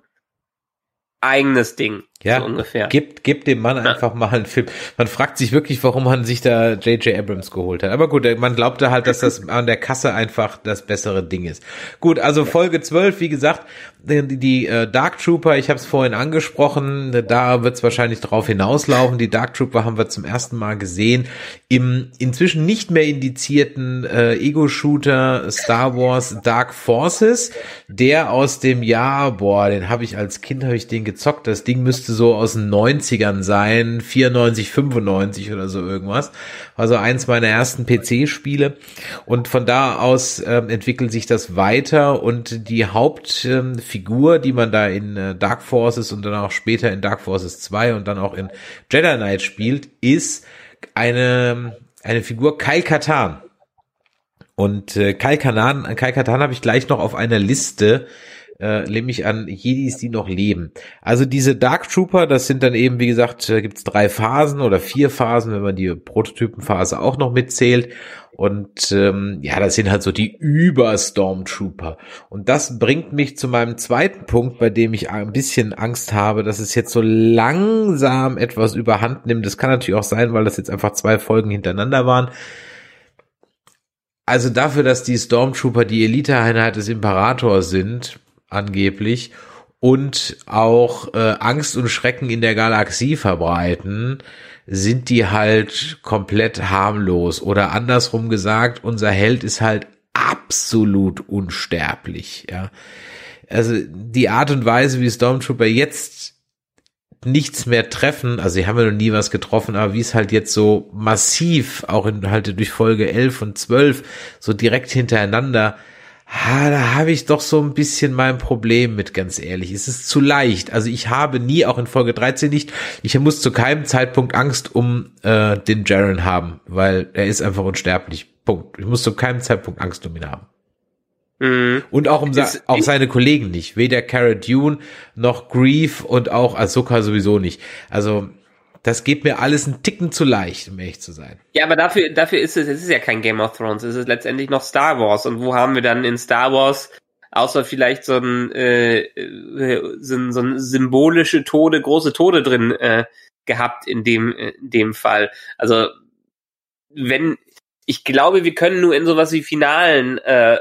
eigenes Ding. Ja, so ungefähr. Gibt, gibt dem Mann einfach mal einen Film. Man fragt sich wirklich, warum man sich da J.J. Abrams geholt hat. Aber gut, man glaubte halt, dass das an der Kasse einfach das bessere Ding ist. Gut, also Folge 12, wie gesagt, die, die äh, Dark Trooper, ich habe es vorhin angesprochen, da wird es wahrscheinlich drauf hinauslaufen. Die Dark Trooper haben wir zum ersten Mal gesehen im inzwischen nicht mehr indizierten äh, Ego-Shooter Star Wars Dark Forces, der aus dem Jahr, boah, den habe ich als Kind, habe ich den gezockt. Das Ding müsste müsste so aus den 90ern sein, 94, 95 oder so irgendwas. Also eins meiner ersten PC-Spiele. Und von da aus äh, entwickelt sich das weiter und die Hauptfigur, äh, die man da in äh, Dark Forces und dann auch später in Dark Forces 2 und dann auch in Jedi Knight spielt, ist eine, eine Figur Kyle Katan. Und äh, Kai Katan, Kai Katan habe ich gleich noch auf einer Liste, äh, nämlich an Jedis, die noch leben. Also diese Dark Trooper, das sind dann eben, wie gesagt, äh, gibt es drei Phasen oder vier Phasen, wenn man die Prototypenphase auch noch mitzählt. Und ähm, ja, das sind halt so die Über-Stormtrooper. Und das bringt mich zu meinem zweiten Punkt, bei dem ich ein bisschen Angst habe, dass es jetzt so langsam etwas überhand nimmt. Das kann natürlich auch sein, weil das jetzt einfach zwei Folgen hintereinander waren. Also dafür, dass die Stormtrooper die Eliteeinheit des Imperators sind, angeblich und auch äh, Angst und Schrecken in der Galaxie verbreiten, sind die halt komplett harmlos. Oder andersrum gesagt, unser Held ist halt absolut unsterblich. Ja, also die Art und Weise, wie Stormtrooper jetzt nichts mehr treffen, also sie haben ja noch nie was getroffen, aber wie es halt jetzt so massiv, auch in, halt durch Folge 11 und 12, so direkt hintereinander, ha, da habe ich doch so ein bisschen mein Problem mit, ganz ehrlich. Es ist zu leicht. Also ich habe nie, auch in Folge 13 nicht, ich muss zu keinem Zeitpunkt Angst um äh, den Jaren haben, weil er ist einfach unsterblich. Punkt. Ich muss zu keinem Zeitpunkt Angst um ihn haben. Mhm. Und auch um ist, auch seine Kollegen nicht. Weder Cara Dune noch Grief und auch Ahsoka sowieso nicht. Also das geht mir alles ein Ticken zu leicht, um ehrlich zu sein. Ja, aber dafür, dafür ist es, es ist ja kein Game of Thrones, es ist letztendlich noch Star Wars. Und wo haben wir dann in Star Wars, außer vielleicht so ein, äh, äh so so ein symbolische Tode, große Tode drin äh, gehabt in dem, in dem Fall. Also wenn, ich glaube, wir können nur in sowas wie Finalen äh,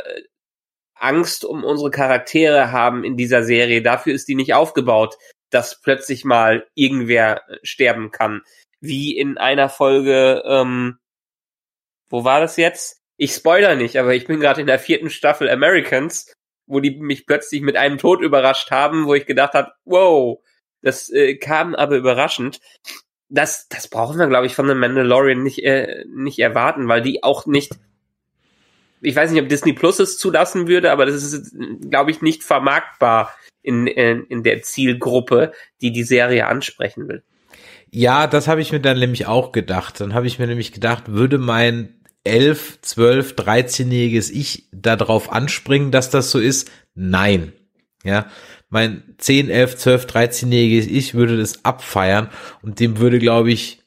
Angst um unsere Charaktere haben in dieser Serie. Dafür ist die nicht aufgebaut, dass plötzlich mal irgendwer äh, sterben kann. Wie in einer Folge, ähm, wo war das jetzt? Ich spoiler nicht, aber ich bin gerade in der vierten Staffel Americans, wo die mich plötzlich mit einem Tod überrascht haben, wo ich gedacht habe, wow, das äh, kam aber überraschend. Das, das brauchen wir, glaube ich, von The Mandalorian nicht, äh, nicht erwarten, weil die auch nicht ich weiß nicht, ob Disney Plus es zulassen würde, aber das ist, glaube ich, nicht vermarktbar in, in, in der Zielgruppe, die die Serie ansprechen will. Ja, das habe ich mir dann nämlich auch gedacht. Dann habe ich mir nämlich gedacht, würde mein 11, 12, 13-jähriges Ich darauf anspringen, dass das so ist? Nein. Ja, mein 10, 11, 12, 13-jähriges Ich würde das abfeiern und dem würde, glaube ich,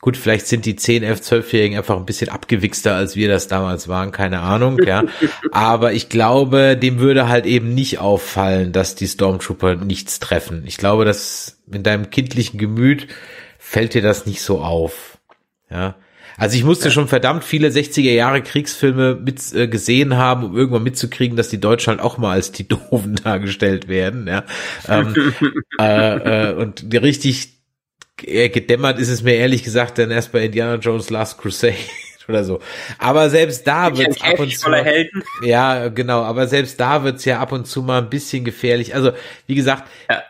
Gut, vielleicht sind die 10, 11, 12-Jährigen einfach ein bisschen abgewichster, als wir das damals waren, keine Ahnung, ja. Aber ich glaube, dem würde halt eben nicht auffallen, dass die Stormtrooper nichts treffen. Ich glaube, dass in deinem kindlichen Gemüt fällt dir das nicht so auf, ja. Also ich musste schon verdammt viele 60er Jahre Kriegsfilme mit äh, gesehen haben, um irgendwann mitzukriegen, dass die Deutschen halt auch mal als die Doofen dargestellt werden, ja. Ähm, äh, äh, und richtig gedämmert ist es mir ehrlich gesagt dann erst bei Indiana Jones Last Crusade oder so. Aber selbst da wird ab und zu mal, ja genau, aber selbst da wird's ja ab und zu mal ein bisschen gefährlich. Also wie gesagt, ja.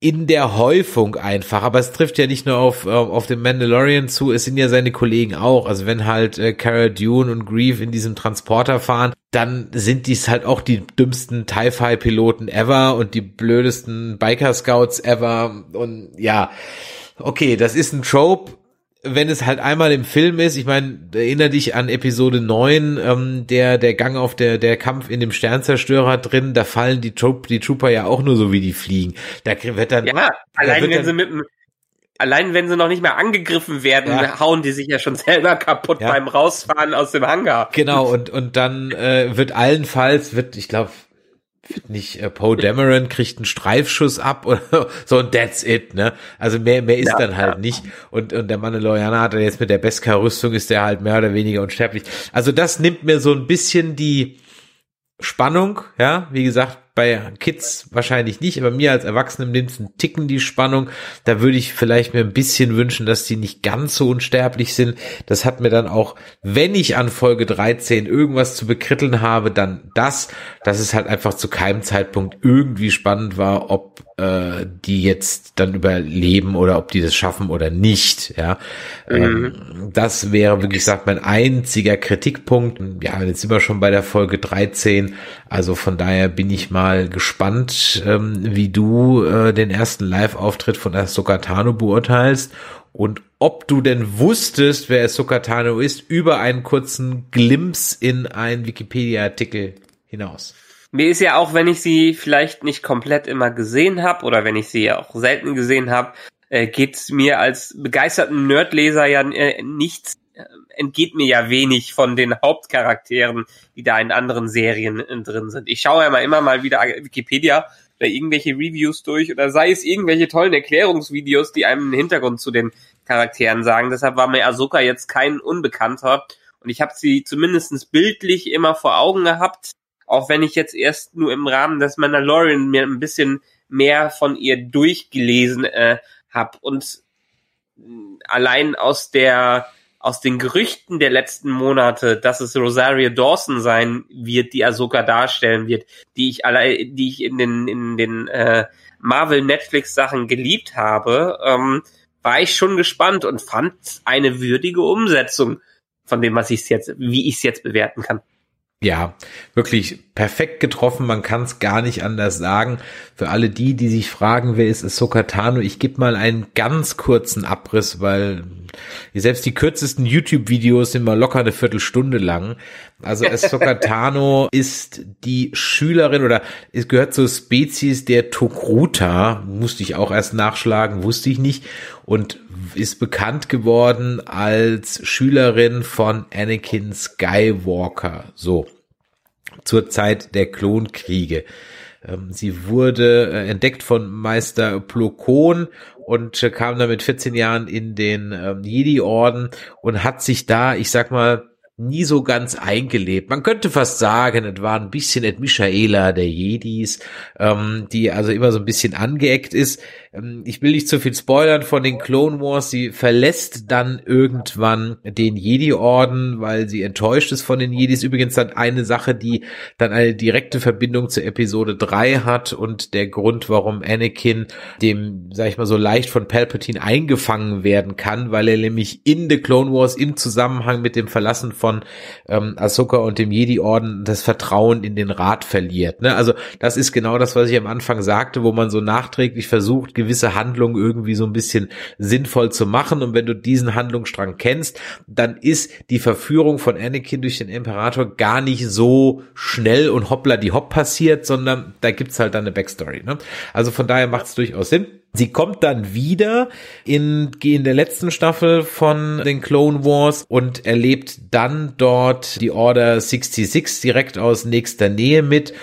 in der Häufung einfach. Aber es trifft ja nicht nur auf auf den Mandalorian zu, es sind ja seine Kollegen auch. Also wenn halt äh, Cara Dune und Grieve in diesem Transporter fahren, dann sind dies halt auch die dümmsten TIE Piloten ever und die blödesten Biker Scouts ever und ja okay, das ist ein Trope, wenn es halt einmal im Film ist, ich meine, erinnere dich an Episode 9, ähm, der, der Gang auf der, der Kampf in dem Sternzerstörer drin, da fallen die, Troop, die Trooper ja auch nur so wie die fliegen. Da wird dann. Ja, allein wenn dann, sie mit dem, allein wenn sie noch nicht mehr angegriffen werden, ja. hauen die sich ja schon selber kaputt ja. beim Rausfahren aus dem Hangar. Genau, und, und dann äh, wird allenfalls, wird, ich glaube, nicht äh, Poe Dameron kriegt einen Streifschuss ab oder so und that's it, ne? Also mehr mehr ist ja, dann halt ja. nicht und und der Mandalorianer hat dann jetzt mit der Beskar-Rüstung ist der halt mehr oder weniger unsterblich. Also das nimmt mir so ein bisschen die Spannung, ja, wie gesagt, bei Kids wahrscheinlich nicht, aber mir als Erwachsenem nimmt es einen Ticken die Spannung. Da würde ich vielleicht mir ein bisschen wünschen, dass die nicht ganz so unsterblich sind. Das hat mir dann auch, wenn ich an Folge 13 irgendwas zu bekritteln habe, dann das, dass es halt einfach zu keinem Zeitpunkt irgendwie spannend war, ob äh, die jetzt dann überleben oder ob die das schaffen oder nicht. Ja, mhm. ähm, das wäre wirklich gesagt mein einziger Kritikpunkt. Ja, jetzt sind wir schon bei der Folge 13. Also von daher bin ich mal gespannt, ähm, wie du äh, den ersten Live-Auftritt von Ahsoka Tano beurteilst und ob du denn wusstest, wer Ahsoka Tano ist, über einen kurzen Glimps in einen Wikipedia-Artikel hinaus. Mir ist ja auch, wenn ich sie vielleicht nicht komplett immer gesehen habe oder wenn ich sie auch selten gesehen habe, äh, geht's mir als begeisterten Nerdleser ja äh, nichts, äh, entgeht mir ja wenig von den Hauptcharakteren, die da in anderen Serien äh, drin sind. Ich schaue ja mal immer mal wieder Wikipedia oder irgendwelche Reviews durch oder sei es irgendwelche tollen Erklärungsvideos, die einem einen Hintergrund zu den Charakteren sagen. Deshalb war mir Ahsoka jetzt kein Unbekannter und ich habe sie zumindestens bildlich immer vor Augen gehabt auch wenn ich jetzt erst nur im Rahmen des Mandalorian mir ein bisschen mehr von ihr durchgelesen äh, habe und allein aus der aus den Gerüchten der letzten Monate, dass es Rosario Dawson sein wird, die Ahsoka darstellen wird, die ich alle, die ich in den in den äh, Marvel Netflix Sachen geliebt habe, ähm, war ich schon gespannt und fand eine würdige Umsetzung von dem, was ich jetzt, wie ich es jetzt bewerten kann. Ja, wirklich perfekt getroffen. Man kann es gar nicht anders sagen. Für alle die, die sich fragen, wer ist Ahsoka Tano, ich gebe mal einen ganz kurzen Abriss, weil selbst die kürzesten YouTube-Videos sind mal locker eine Viertelstunde lang. Also Ahsoka Tano ist die Schülerin oder es gehört zur Spezies der Tokruta. Musste ich auch erst nachschlagen, wusste ich nicht. Und ist bekannt geworden als Schülerin von Anakin Skywalker. So zur Zeit der Klonkriege. Ähm, sie wurde äh, entdeckt von Meister Plokon und äh, kam dann mit 14 Jahren in den ähm, Jedi-Orden und hat sich da, ich sag mal, nie so ganz eingelebt. Man könnte fast sagen, es war ein bisschen Ed Michaela der Jedis, ähm, die also immer so ein bisschen angeeckt ist. Ähm, ich will nicht zu viel spoilern von den Clone Wars. Sie verlässt dann irgendwann den Jedi-Orden, weil sie enttäuscht ist von den Jedis. Übrigens dann eine Sache, die dann eine direkte Verbindung zur Episode 3 hat und der Grund, warum Anakin dem, sag ich mal, so leicht von Palpatine eingefangen werden kann, weil er nämlich in The Clone Wars im Zusammenhang mit dem Verlassen von ähm, Ahsoka und dem Jedi-Orden das Vertrauen in den Rat verliert. Ne? Also das ist genau das, was ich am Anfang sagte, wo man so nachträglich versucht, gewisse Handlungen irgendwie so ein bisschen sinnvoll zu machen. Und wenn du diesen Handlungsstrang kennst, dann ist die Verführung von Anakin durch den Imperator gar nicht so schnell und hoppla die hopp passiert, sondern da gibt's halt dann eine Backstory. Ne? Also von daher macht es durchaus Sinn. Sie kommt dann wieder in, in der letzten Staffel von den Clone Wars und erlebt dann dort die Order 66 direkt aus nächster Nähe mit,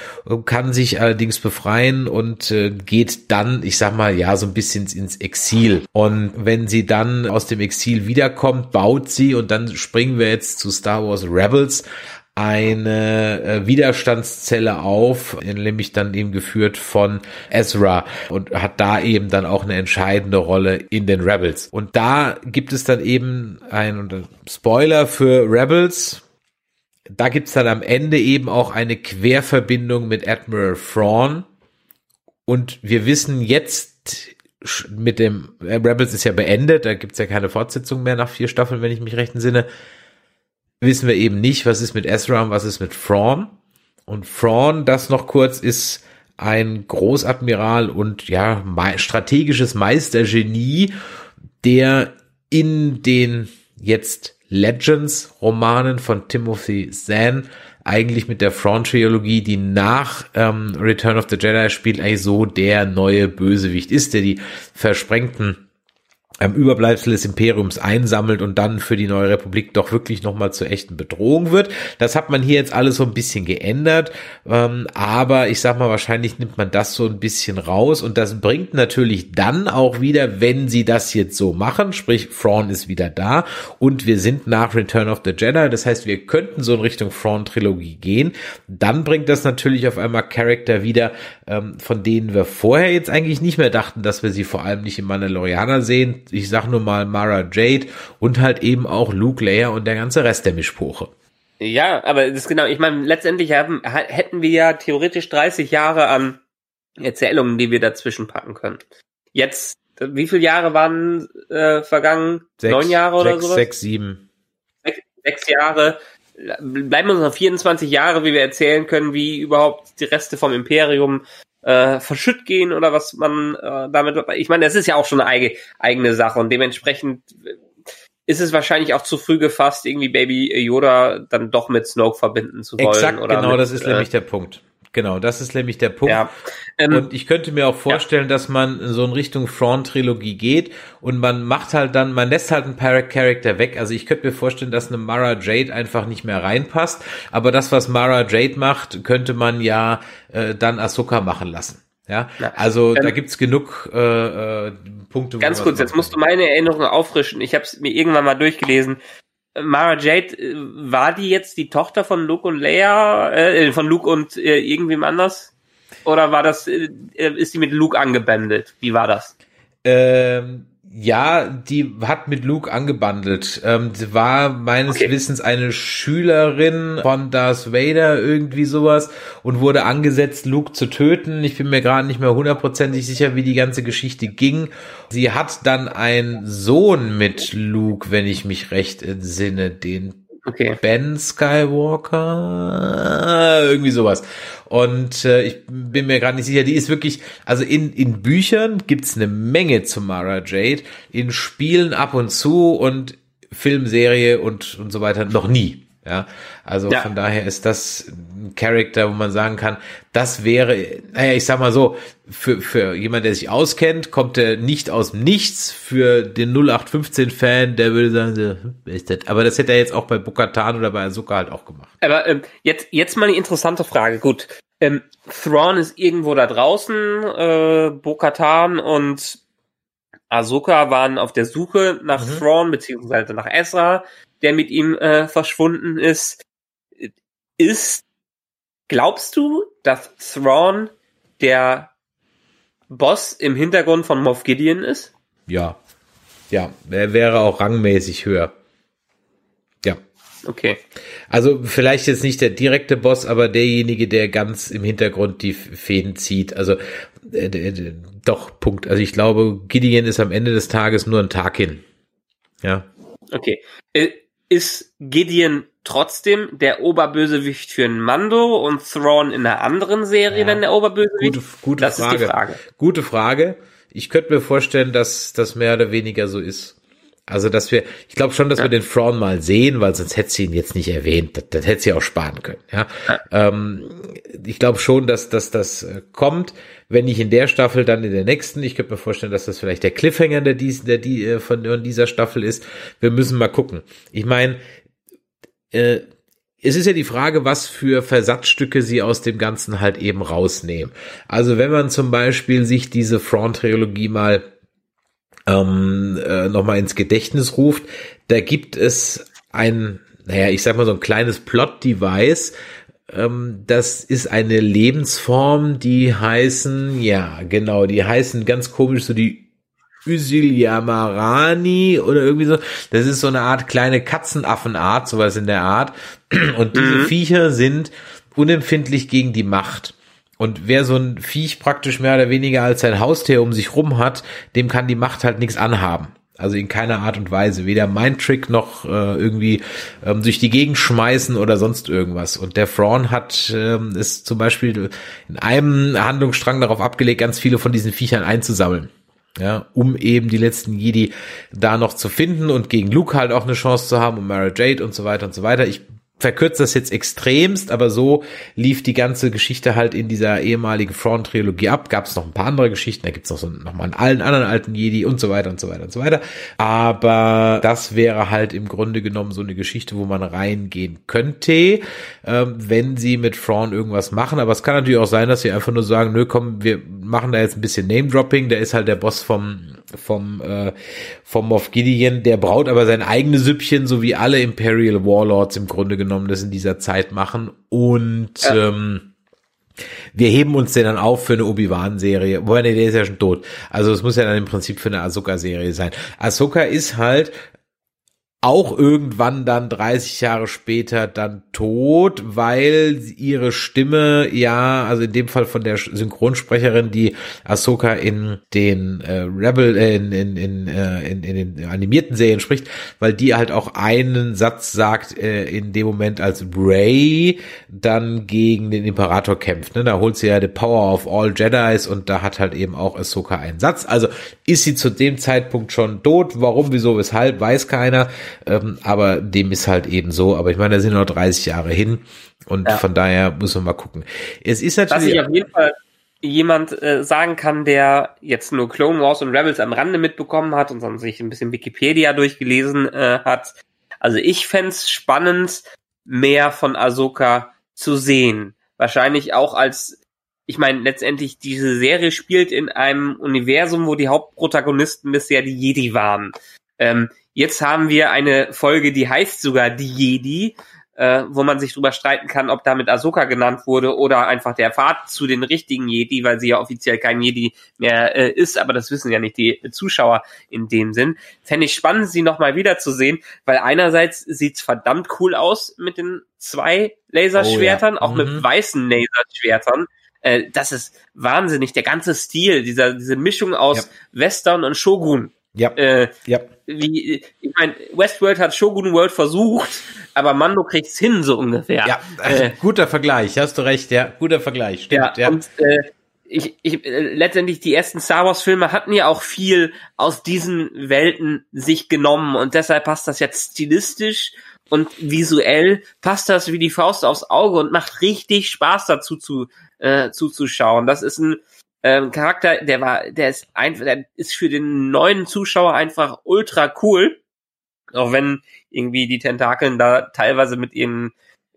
kann sich allerdings befreien und äh, geht dann, ich sag mal, ja, so ein bisschen ins Exil. Und wenn sie dann aus dem Exil wiederkommt, baut sie, und dann springen wir jetzt zu Star Wars Rebels, eine äh, Widerstandszelle auf, nämlich dann eben geführt von Ezra und hat da eben dann auch eine entscheidende Rolle in den Rebels. Und da gibt es dann eben ein Spoiler für Rebels. Da gibt's dann am Ende eben auch eine Querverbindung mit Admiral Thrawn. Und wir wissen jetzt mit dem äh, Rebels ist ja beendet, da gibt's ja keine Fortsetzung mehr nach vier Staffeln, wenn ich mich recht entsinne wissen wir eben nicht, was ist mit und was ist mit Thrawn. Und Thrawn, das noch kurz, ist ein Großadmiral und ja, strategisches Meistergenie, der in den jetzt Legends Romanen von Timothy Zahn eigentlich mit der Thrawn-Trilogie, die nach ähm, Return of the Jedi spielt, eigentlich so der neue Bösewicht ist, der die versprengten ähm, Überbleibsel des Imperiums einsammelt und dann für die neue Republik doch wirklich nochmal zur echten Bedrohung wird. Das hat man hier jetzt alles so ein bisschen geändert, ähm, aber ich sag mal, wahrscheinlich nimmt man das so ein bisschen raus und das bringt natürlich dann auch wieder, wenn sie das jetzt so machen, sprich Thrawn ist wieder da und wir sind nach Return of the Jedi, das heißt, wir könnten so in Richtung Thrawn-Trilogie gehen, dann bringt das natürlich auf einmal Charakter wieder, ähm, von denen wir vorher jetzt eigentlich nicht mehr dachten, dass wir sie vor allem nicht im Mandalorianer sehen, ich sag nur mal Mara Jade und halt eben auch Luke Leia und der ganze Rest der Mischpoche. Ja, aber das ist genau, ich meine, letztendlich haben, hätten wir ja theoretisch 30 Jahre an Erzählungen, die wir dazwischen packen können. Jetzt, wie viele Jahre waren äh, vergangen? Sechs, Neun Jahre oder so? Sechs, sieben. Sechs, sechs Jahre. Bleiben uns noch 24 Jahre, wie wir erzählen können, wie überhaupt die Reste vom Imperium äh, verschütt gehen oder was man äh, damit. Ich meine, das ist ja auch schon eine eigene, eigene Sache und dementsprechend ist es wahrscheinlich auch zu früh gefasst, irgendwie Baby Yoda dann doch mit Snoke verbinden zu wollen. Exakt, oder genau, mit, das ist nämlich der Punkt. Genau, das ist nämlich der Punkt. Ja. Ähm, und ich könnte mir auch vorstellen, ja. dass man so in Richtung Thrawn-Trilogie geht und man macht halt dann, man lässt halt ein Charakter weg. Also ich könnte mir vorstellen, dass eine Mara Jade einfach nicht mehr reinpasst. Aber das, was Mara Jade macht, könnte man ja äh, dann Ahsoka machen lassen. Ja, ja. also ähm, da gibt's genug äh, äh, Punkte. Ganz kurz, jetzt musst du meine Erinnerung auffrischen. Ich habe es mir irgendwann mal durchgelesen. Mara Jade, äh, war die jetzt die Tochter von Luke und Leia, äh, von Luke und äh, irgendwem anders? Oder war das, äh, ist die mit Luke angebändelt? Wie war das? Ähm, Ja, die hat mit Luke angebandelt. Ähm, sie war meines okay. Wissens eine Schülerin von Darth Vader, irgendwie sowas, und wurde angesetzt, Luke zu töten. Ich bin mir gerade nicht mehr hundertprozentig sicher, wie die ganze Geschichte ging. Sie hat dann einen Sohn mit Luke, wenn ich mich recht entsinne, den Okay. Ben Skywalker, irgendwie sowas. Und äh, ich bin mir gerade nicht sicher, die ist wirklich, also in, in Büchern gibt's eine Menge zu Mara Jade, in Spielen ab und zu und Filmserie und, und so weiter noch nie. Ja, also ja. von daher ist das ein Charakter, wo man sagen kann, das wäre, naja, ich sag mal so, für, für jemand, der sich auskennt, kommt er nicht aus dem Nichts. Für den 0815-Fan, der würde sagen, ist das? aber das hätte er jetzt auch bei Bukatan oder bei Azuka halt auch gemacht. Aber ähm, jetzt, jetzt mal eine interessante Frage. Gut, ähm, Thrawn ist irgendwo da draußen, äh, Bokatan und Ahsoka waren auf der Suche nach mhm. Thrawn, beziehungsweise nach Ezra der mit ihm äh, verschwunden ist. Ist, glaubst du, dass Thrawn der Boss im Hintergrund von Moff Gideon ist? Ja. Ja, er wäre auch rangmäßig höher. Ja. Okay. Also vielleicht jetzt nicht der direkte Boss, aber derjenige, der ganz im Hintergrund die Fäden zieht. Also äh, äh, doch, Punkt. Also ich glaube, Gideon ist am Ende des Tages nur ein Tag hin. Ja. Okay. Ist Gideon trotzdem der Oberbösewicht für ein Mando und Thrawn in einer anderen Serie ja. dann der Oberbösewicht? Gute, gute das Frage. ist die Frage. Gute Frage. Ich könnte mir vorstellen, dass das mehr oder weniger so ist. Also, dass wir, ich glaube schon, dass ja. wir den Thrawn mal sehen, weil sonst hätte sie ihn jetzt nicht erwähnt. Das, das hätte sie auch sparen können. Ja, ja. Ähm, ich glaube schon, dass, dass das äh, kommt. Wenn nicht in der Staffel, dann in der nächsten. Ich könnte mir vorstellen, dass das vielleicht der Cliffhanger der, dies, der die äh, von dieser Staffel ist. Wir müssen mal gucken. Ich meine, äh, es ist ja die Frage, was für Versatzstücke sie aus dem Ganzen halt eben rausnehmen. Also wenn man zum Beispiel sich diese Front-Trilogie mal ähm, äh, nochmal ins Gedächtnis ruft, da gibt es ein, naja, ich sag mal so ein kleines Plot-Device, ähm, das ist eine Lebensform, die heißen, ja, genau, die heißen ganz komisch so die Yamaraani oder irgendwie so. Das ist so eine Art kleine Katzenaffenart, sowas in der Art. Und diese mhm. Viecher sind unempfindlich gegen die Macht. Und wer so ein Viech praktisch mehr oder weniger als sein Haustier um sich rum hat, dem kann die Macht halt nichts anhaben. Also in keiner Art und Weise. Weder Mindtrick noch äh, irgendwie ähm, durch die Gegend schmeißen oder sonst irgendwas. Und der Thrawn hat ähm, zum Beispiel in einem Handlungsstrang darauf abgelegt, ganz viele von diesen Viechern einzusammeln. Ja, um eben die letzten Jedi da noch zu finden und gegen Luke halt auch eine Chance zu haben und Mara Jade und so weiter und so weiter. Ich verkürzt das jetzt extremst, aber so lief die ganze Geschichte halt in dieser ehemaligen Front-Trilogie ab. Gab es noch ein paar andere Geschichten, da gibt's noch so nochmal einen allen anderen alten Jedi und so weiter und so weiter und so weiter. Aber das wäre halt im Grunde genommen so eine Geschichte, wo man reingehen könnte, ähm, wenn sie mit Thrawn irgendwas machen. Aber es kann natürlich auch sein, dass sie einfach nur sagen, nö, komm, wir machen da jetzt ein bisschen Name-Dropping, der ist halt der Boss vom vom äh, vom Moff Gideon, der braut aber sein eigenes Süppchen, so wie alle Imperial Warlords im Grunde genommen das in dieser Zeit machen und ja. ähm, wir heben uns den dann auf für eine Obi-Wan-Serie. Wobei, nee, der ist ja schon tot. Also es muss ja dann im Prinzip für eine Ahsoka-Serie sein. Ahsoka ist halt auch irgendwann dann 30 Jahre später dann tot, weil ihre Stimme ja, also in dem Fall von der Synchronsprecherin, die Ahsoka in den äh, Rebel, äh, in, in, in, äh, in, in den animierten Serien spricht, weil die halt auch einen Satz sagt äh, in dem Moment, als Ray dann gegen den Imperator kämpft. Ne? Da holt sie ja the power of all Jedis und da hat halt eben auch Ahsoka einen Satz. Also ist sie zu dem Zeitpunkt schon tot. Warum, wieso, weshalb, weiß keiner. Ähm, aber dem ist halt eben so. Aber ich meine, da sind noch 30 Jahre hin. Und ja. von daher muss man mal gucken. Es ist natürlich. Was ich auf jeden Fall jemand äh, sagen kann, der jetzt nur Clone Wars und Rebels am Rande mitbekommen hat und dann sich ein bisschen Wikipedia durchgelesen äh, hat. Also ich fände spannend, mehr von Ahsoka zu sehen. Wahrscheinlich auch als, ich meine, letztendlich diese Serie spielt in einem Universum, wo die Hauptprotagonisten bisher die Jedi waren. Ähm, Jetzt haben wir eine Folge, die heißt sogar die Jedi. äh, wo man sich drüber streiten kann, ob damit Ahsoka genannt wurde oder einfach der Pfad zu den richtigen Jedi, weil sie ja offiziell kein Jedi mehr äh, ist, aber das wissen ja nicht die Zuschauer in dem Sinn. Fände ich spannend, sie nochmal wiederzusehen, weil einerseits sieht's verdammt cool aus mit den zwei Laserschwertern, oh, ja. auch mhm. mit weißen Laserschwertern. Äh, das ist wahnsinnig. Der ganze Stil, dieser, diese Mischung aus ja. Western und Shogun. Ja. Äh, ja. Wie, ich meine, Westworld hat Shogun World versucht, aber Mando kriegt's hin, so ungefähr. Ja, äh, guter Vergleich, hast du recht, ja, guter Vergleich, stimmt, ja. ja. Und, äh, ich, ich, äh, letztendlich die ersten Star Wars Filme hatten ja auch viel aus diesen Welten sich genommen und deshalb passt das jetzt stilistisch und visuell passt das wie die Faust aufs Auge und macht richtig Spaß dazu zu, äh, zuzuschauen. Das ist ein ähm, Charakter, der war, der ist einfach, der ist für den neuen Zuschauer einfach ultra cool. Auch wenn irgendwie die Tentakeln da teilweise mit ihren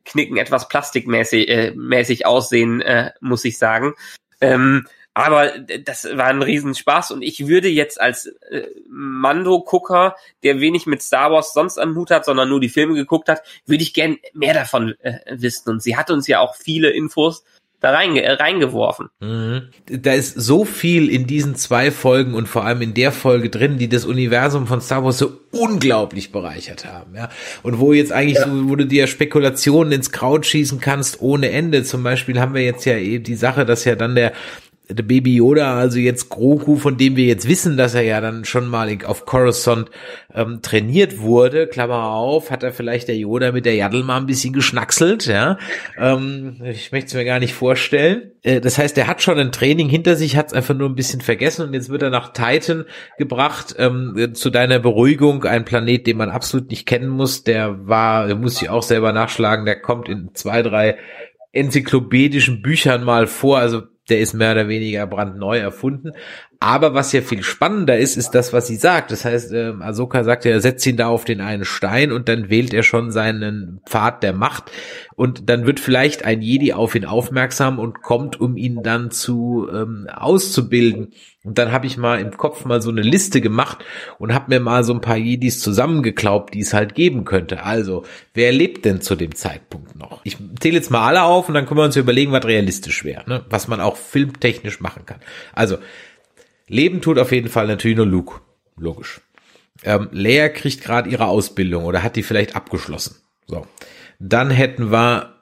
Knicken etwas plastikmäßig äh, mäßig aussehen, äh, muss ich sagen. Ähm, aber das war ein Riesenspaß und ich würde jetzt als äh, Mando-Gucker, der wenig mit Star Wars sonst am Hut hat, sondern nur die Filme geguckt hat, würde ich gern mehr davon äh, wissen. Und sie hat uns ja auch viele Infos da reinge äh, reingeworfen. Mhm. Da ist so viel in diesen zwei Folgen und vor allem in der Folge drin, die das Universum von Star Wars so unglaublich bereichert haben, ja. Und wo jetzt eigentlich ja. so, wo du dir Spekulationen ins Kraut schießen kannst ohne Ende. Zum Beispiel haben wir jetzt ja eben die Sache, dass ja dann der der Baby Yoda, also jetzt Grogu, von dem wir jetzt wissen, dass er ja dann schon mal auf Coruscant ähm, trainiert wurde, Klammer auf, hat er vielleicht der Yoda mit der Yaddle mal ein bisschen geschnackselt, ja. Ähm, ich möchte es mir gar nicht vorstellen. Äh, das heißt, er hat schon ein Training hinter sich, hat es einfach nur ein bisschen vergessen und jetzt wird er nach Titan gebracht, ähm, zu deiner Beruhigung, ein Planet, den man absolut nicht kennen muss, der war, muss ich auch selber nachschlagen, der kommt in zwei, drei enzyklopädischen Büchern mal vor, also der ist mehr oder weniger brandneu erfunden. Aber was ja viel spannender ist, ist das, was sie sagt. Das heißt, äh, Ahsoka sagt ja, er setzt ihn da auf den einen Stein und dann wählt er schon seinen Pfad der Macht. Und dann wird vielleicht ein Jedi auf ihn aufmerksam und kommt, um ihn dann zu ähm, auszubilden. Und dann habe ich mal im Kopf mal so eine Liste gemacht und habe mir mal so ein paar Jedis zusammengeklaubt, die es halt geben könnte. Also, wer lebt denn zu dem Zeitpunkt noch? Ich zähle jetzt mal alle auf und dann können wir uns überlegen, was realistisch wäre, ne? was man auch filmtechnisch machen kann. Also, Leben tut auf jeden Fall natürlich nur Luke. Logisch. Ähm, Leia kriegt gerade ihre Ausbildung oder hat die vielleicht abgeschlossen. So. Dann hätten wir,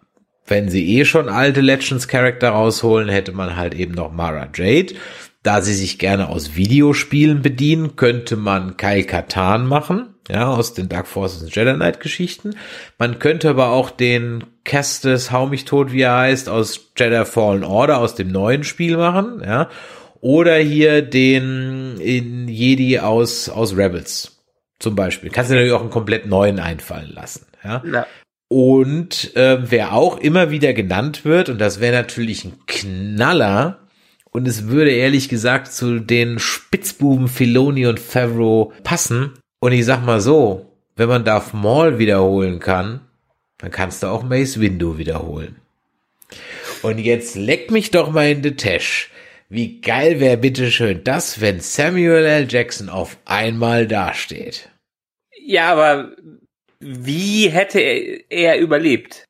wenn sie eh schon alte Legends Charakter rausholen, hätte man halt eben noch Mara Jade. Da sie sich gerne aus Videospielen bedienen, könnte man Kyle Katan machen, ja, aus den Dark Forces und Jedi Knight Geschichten. Man könnte aber auch den Kestes Hau mich tot, wie er heißt, aus Jedi Fallen Order, aus dem neuen Spiel machen, ja. Oder hier den in Jedi aus, aus Rebels zum Beispiel. Kannst du natürlich auch einen komplett neuen einfallen lassen. Ja. ja. Und äh, wer auch immer wieder genannt wird, und das wäre natürlich ein Knaller, und es würde ehrlich gesagt zu den Spitzbuben Filoni und Favreau passen. Und ich sag mal so, wenn man Darth Maul wiederholen kann, dann kannst du auch Mace Windu wiederholen. Und jetzt leck mich doch mal in Tash. Wie geil wäre bitteschön das, wenn Samuel L. Jackson auf einmal dasteht? Ja, aber wie hätte er, er überlebt?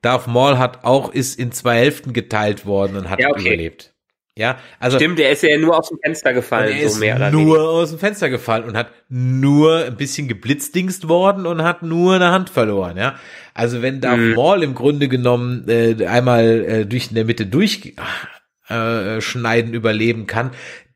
Darth Maul hat auch, ist in zwei Hälften geteilt worden und hat ja, okay. überlebt. Ja, also. Stimmt, der ist ja nur aus dem Fenster gefallen, er so mehr oder Nur weniger. aus dem Fenster gefallen und hat nur ein bisschen geblitzdingst worden und hat nur eine Hand verloren, ja. Also wenn Darth mhm. Maul im Grunde genommen äh, einmal äh, durch in der Mitte durch, äh, schneiden überleben kann,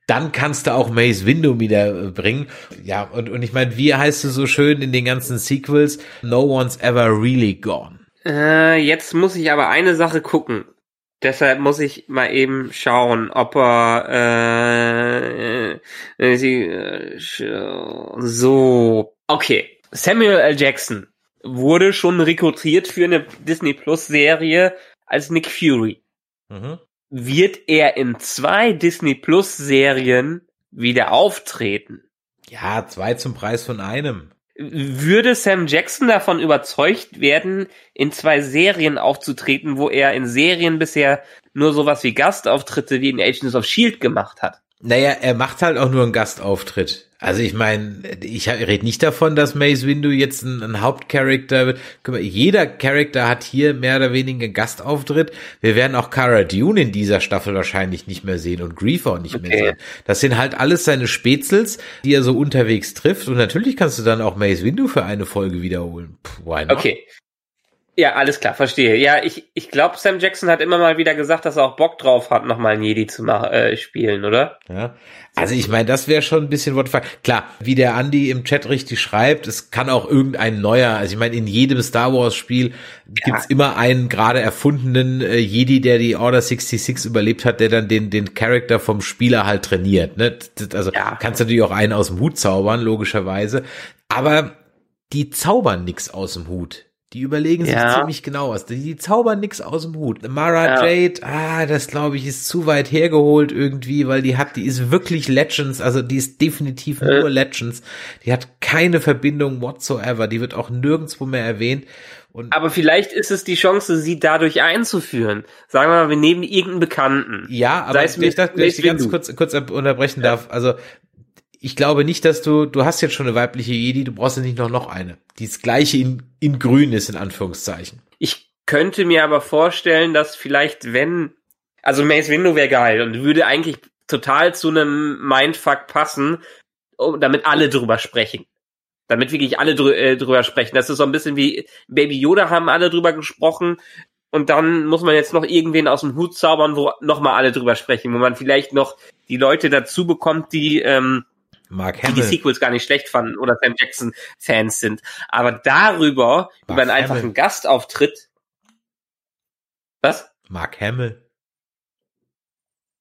dann kannst du auch Mace Windu wieder bringen. Ja, und, und ich meine, wie heißt es so schön in den ganzen Sequels? No one's ever really gone. Äh, jetzt muss ich aber eine Sache gucken. Deshalb muss ich mal eben schauen, ob er äh, äh, äh, so okay. Samuel L. Jackson wurde schon rekrutiert für eine Disney Plus Serie als Nick Fury. Mhm wird er in zwei Disney Plus Serien wieder auftreten. Ja, zwei zum Preis von einem. Würde Sam Jackson davon überzeugt werden, in zwei Serien aufzutreten, wo er in Serien bisher nur sowas wie Gastauftritte wie in Agents of Shield gemacht hat? Naja, er macht halt auch nur einen Gastauftritt. Also ich meine, ich rede nicht davon, dass Mace Windu jetzt ein, ein Hauptcharakter wird. Jeder Charakter hat hier mehr oder weniger einen Gastauftritt. Wir werden auch Cara Dune in dieser Staffel wahrscheinlich nicht mehr sehen und Griefer auch nicht okay. mehr sehen. Das sind halt alles seine Spätzels, die er so unterwegs trifft. Und natürlich kannst du dann auch Mace Windu für eine Folge wiederholen. Puh, why not? Okay. Ja, alles klar, verstehe. Ja, ich, ich glaube, Sam Jackson hat immer mal wieder gesagt, dass er auch Bock drauf hat, nochmal ein Jedi zu machen, äh, spielen, oder? Ja. Also ich meine, das wäre schon ein bisschen Wortfall. Klar, wie der Andy im Chat richtig schreibt, es kann auch irgendein neuer, also ich meine, in jedem Star Wars Spiel ja. gibt's immer einen gerade erfundenen äh, Jedi, der die Order 66 überlebt hat, der dann den, den Charakter vom Spieler halt trainiert. Ne? Also ja. kannst du natürlich auch einen aus dem Hut zaubern, logischerweise. Aber die zaubern nix aus dem Hut die überlegen sich ja. ziemlich genau was. Die, die zaubern nix aus dem Hut. Mara ja. Jade, ah, das glaube ich ist zu weit hergeholt irgendwie, weil die hat, die ist wirklich Legends, also die ist definitiv äh. nur Legends. Die hat keine Verbindung whatsoever. Die wird auch nirgendwo mehr erwähnt. Und aber vielleicht ist es die Chance, sie dadurch einzuführen. Sagen wir mal, wir nehmen irgendeinen Bekannten. Ja, aber ich, das, wenn ich ganz kurz, kurz unterbrechen ja. darf, also ich glaube nicht, dass du, du hast jetzt schon eine weibliche Jedi, du brauchst ja nicht noch, noch eine. Die das gleiche in, in grün ist, in Anführungszeichen. Ich könnte mir aber vorstellen, dass vielleicht, wenn, also Mace Window wäre geil und würde eigentlich total zu einem Mindfuck passen, damit alle drüber sprechen. Damit wirklich alle drü äh, drüber sprechen. Das ist so ein bisschen wie Baby Yoda haben alle drüber gesprochen. Und dann muss man jetzt noch irgendwen aus dem Hut zaubern, wo nochmal alle drüber sprechen, wo man vielleicht noch die Leute dazu bekommt, die ähm, Mark Hamill. die die Sequels gar nicht schlecht fanden oder Sam Jackson Fans sind. Aber darüber, Mark über einen Hamill. einfachen Gastauftritt, was? Mark Hamill.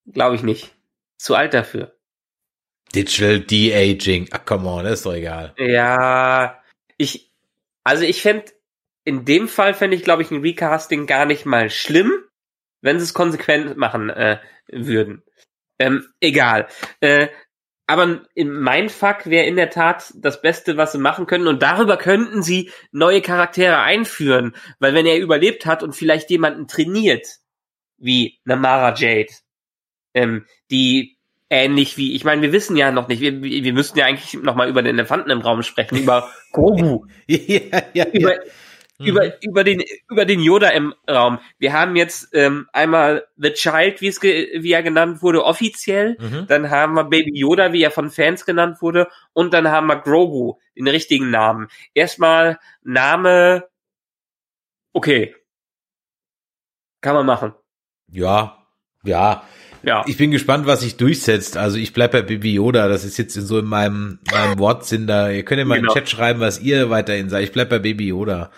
Glaube ich nicht. Zu alt dafür. Digital De-Aging. Ach, come on, ist doch egal. Ja, ich, also ich fände, in dem Fall fände ich, glaube ich, ein Recasting gar nicht mal schlimm, wenn sie es konsequent machen äh, würden. Ähm, egal. Äh, aber in mein Fuck wäre in der Tat das Beste, was sie machen können. Und darüber könnten sie neue Charaktere einführen. Weil wenn er überlebt hat und vielleicht jemanden trainiert, wie Namara Jade, ähm, die ähnlich wie, ich meine, wir wissen ja noch nicht, wir, wir müssten ja eigentlich noch mal über den Elefanten im Raum sprechen, über Grogu. ja, ja, über, ja. Über, über den, über den Yoda im Raum. Wir haben jetzt ähm, einmal The Child, wie es wie er genannt wurde, offiziell. Mhm. Dann haben wir Baby Yoda, wie er von Fans genannt wurde. Und dann haben wir Grogu, den richtigen Namen. Erstmal Name, okay. Kann man machen. Ja, ja. Ja. Ich bin gespannt, was sich durchsetzt. Also ich bleib bei Baby Yoda. Das ist jetzt so in meinem, meinem Wortsinn da. Ihr könnt ja mal genau. im Chat schreiben, was ihr weiterhin seid. Ich bleib bei Baby Yoda.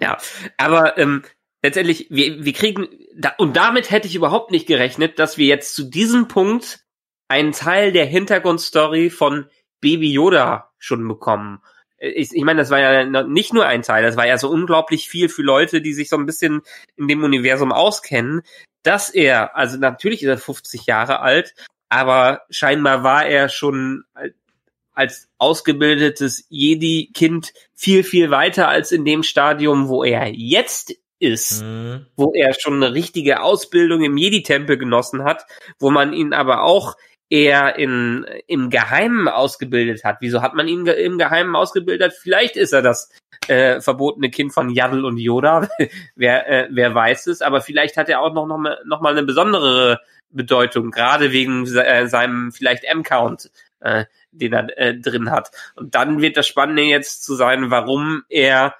Ja, aber ähm, letztendlich, wir, wir kriegen, da, und damit hätte ich überhaupt nicht gerechnet, dass wir jetzt zu diesem Punkt einen Teil der Hintergrundstory von Baby Yoda schon bekommen. Ich, ich meine, das war ja nicht nur ein Teil, das war ja so unglaublich viel für Leute, die sich so ein bisschen in dem Universum auskennen, dass er, also natürlich ist er 50 Jahre alt, aber scheinbar war er schon als ausgebildetes Jedi-Kind viel, viel weiter als in dem Stadium, wo er jetzt ist, mhm. wo er schon eine richtige Ausbildung im Jedi-Tempel genossen hat, wo man ihn aber auch eher in, im Geheimen ausgebildet hat. Wieso hat man ihn im Geheimen ausgebildet? Vielleicht ist er das äh, verbotene Kind von Yaddle und Yoda, wer, äh, wer weiß es, aber vielleicht hat er auch noch, noch, mal, noch mal eine besondere Bedeutung, gerade wegen äh, seinem vielleicht M-Count, äh, den er äh, drin hat. Und dann wird das Spannende jetzt zu sein, warum er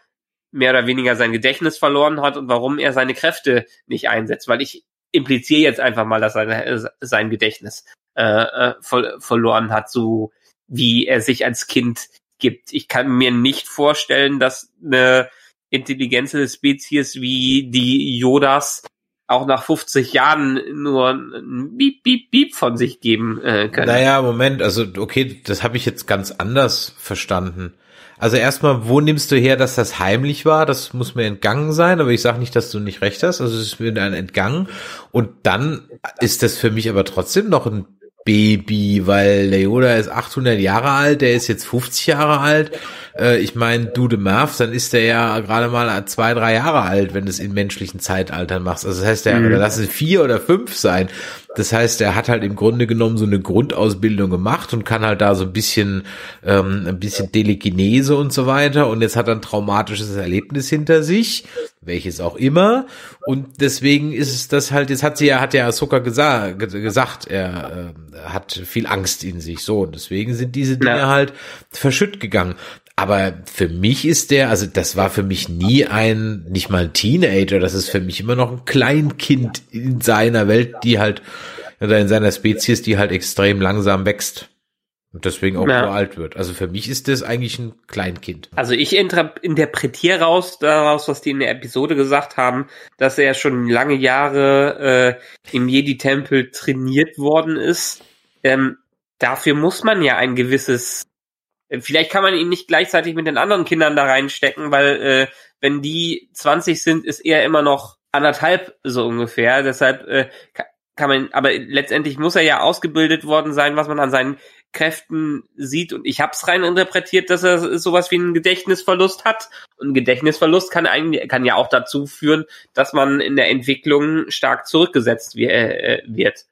mehr oder weniger sein Gedächtnis verloren hat und warum er seine Kräfte nicht einsetzt. Weil ich impliziere jetzt einfach mal, dass er sein Gedächtnis äh, äh, ver verloren hat, so wie er sich als Kind gibt. Ich kann mir nicht vorstellen, dass eine intelligente Spezies wie die Yodas auch nach 50 Jahren nur ein Beep, Beep, Beep von sich geben äh, können. Naja, Moment, also okay, das habe ich jetzt ganz anders verstanden. Also erstmal, wo nimmst du her, dass das heimlich war? Das muss mir entgangen sein, aber ich sage nicht, dass du nicht recht hast. Also es ist mir dann entgangen. Und dann ist das für mich aber trotzdem noch ein Baby, weil der Yoda ist 800 Jahre alt, der ist jetzt 50 Jahre alt. Äh, ich meine, du de Marv, dann ist der ja gerade mal zwei, drei Jahre alt, wenn du es in menschlichen Zeitaltern machst. Also das heißt, der, mhm. oder lass es vier oder fünf sein. Das heißt, er hat halt im Grunde genommen so eine Grundausbildung gemacht und kann halt da so ein bisschen, ähm, ein bisschen Telekinese und so weiter. Und jetzt hat er ein traumatisches Erlebnis hinter sich, welches auch immer. Und deswegen ist es das halt, jetzt hat sie ja, hat ja Ahsoka gesa gesagt, er äh, hat viel Angst in sich. So, und deswegen sind diese Dinge ja. halt verschütt gegangen. Aber für mich ist der, also das war für mich nie ein, nicht mal ein Teenager, das ist für mich immer noch ein Kleinkind in seiner Welt, die halt, oder in seiner Spezies, die halt extrem langsam wächst. Und deswegen auch ja. so alt wird. Also für mich ist das eigentlich ein Kleinkind. Also ich interpretiere raus daraus, was die in der Episode gesagt haben, dass er schon lange Jahre äh, im Jedi-Tempel trainiert worden ist. Ähm, dafür muss man ja ein gewisses Vielleicht kann man ihn nicht gleichzeitig mit den anderen Kindern da reinstecken, weil äh, wenn die 20 sind, ist er immer noch anderthalb so ungefähr. Deshalb äh, kann man, aber letztendlich muss er ja ausgebildet worden sein, was man an seinen Kräften sieht. Und ich habe es rein interpretiert, dass er sowas wie einen Gedächtnisverlust hat. Und Gedächtnisverlust kann eigentlich kann ja auch dazu führen, dass man in der Entwicklung stark zurückgesetzt äh, wird.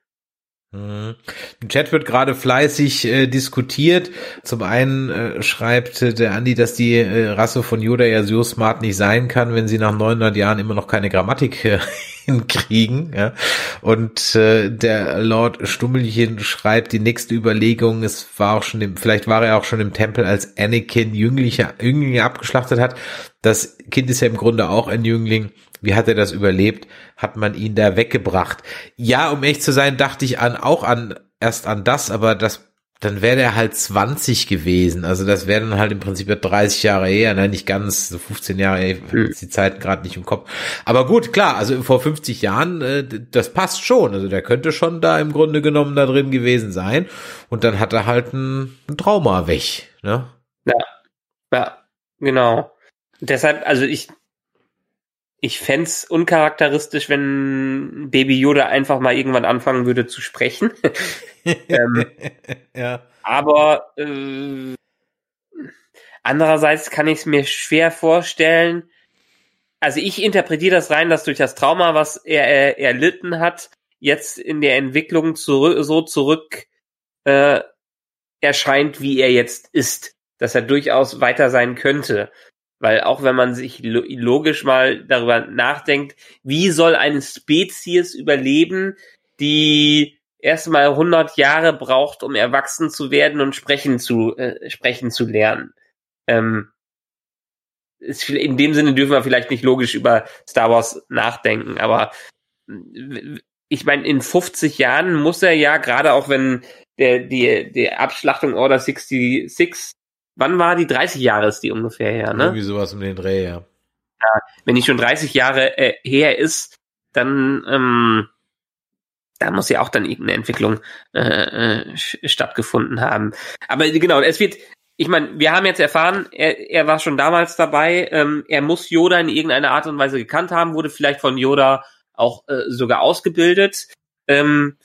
Mhm. Im Chat wird gerade fleißig äh, diskutiert. Zum einen äh, schreibt äh, der Andi, dass die äh, Rasse von Yoda ja so smart nicht sein kann, wenn sie nach 900 Jahren immer noch keine Grammatik äh, hinkriegen. Ja? Und äh, der Lord Stummelchen schreibt, die nächste Überlegung, es war auch schon im, vielleicht war er auch schon im Tempel, als Anakin Jünglinge, Jünglinge abgeschlachtet hat. Das Kind ist ja im Grunde auch ein Jüngling wie hat er das überlebt? Hat man ihn da weggebracht? Ja, um echt zu sein, dachte ich an, auch an, erst an das, aber das dann wäre der halt 20 gewesen. Also das wäre dann halt im Prinzip 30 Jahre her, nein, nicht ganz, so 15 Jahre, ey, mhm. die Zeit gerade nicht im Kopf. Aber gut, klar, also vor 50 Jahren, äh, das passt schon. Also der könnte schon da im Grunde genommen da drin gewesen sein. Und dann hat er halt ein, ein Trauma weg, ne? Ja, ja, genau. Deshalb, also ich ich fände uncharakteristisch, wenn Baby Yoda einfach mal irgendwann anfangen würde zu sprechen. ähm, ja. Aber äh, andererseits kann ich es mir schwer vorstellen. Also ich interpretiere das rein, dass durch das Trauma, was er, er erlitten hat, jetzt in der Entwicklung zurück, so zurück äh, erscheint, wie er jetzt ist. Dass er durchaus weiter sein könnte. Weil auch wenn man sich logisch mal darüber nachdenkt, wie soll eine Spezies überleben, die erstmal 100 Jahre braucht, um erwachsen zu werden und sprechen zu, äh, sprechen zu lernen. Ähm, ist, in dem Sinne dürfen wir vielleicht nicht logisch über Star Wars nachdenken, aber ich meine, in 50 Jahren muss er ja, gerade auch wenn der, die, die Abschlachtung Order 66 wann war die? 30 Jahre ist die ungefähr her, ne? Irgendwie sowas um den Dreh, ja. ja wenn die schon 30 Jahre äh, her ist, dann, ähm, da muss ja auch dann irgendeine Entwicklung äh, äh, stattgefunden haben. Aber genau, es wird, ich meine, wir haben jetzt erfahren, er, er war schon damals dabei, ähm, er muss Yoda in irgendeiner Art und Weise gekannt haben, wurde vielleicht von Yoda auch äh, sogar ausgebildet. Ähm,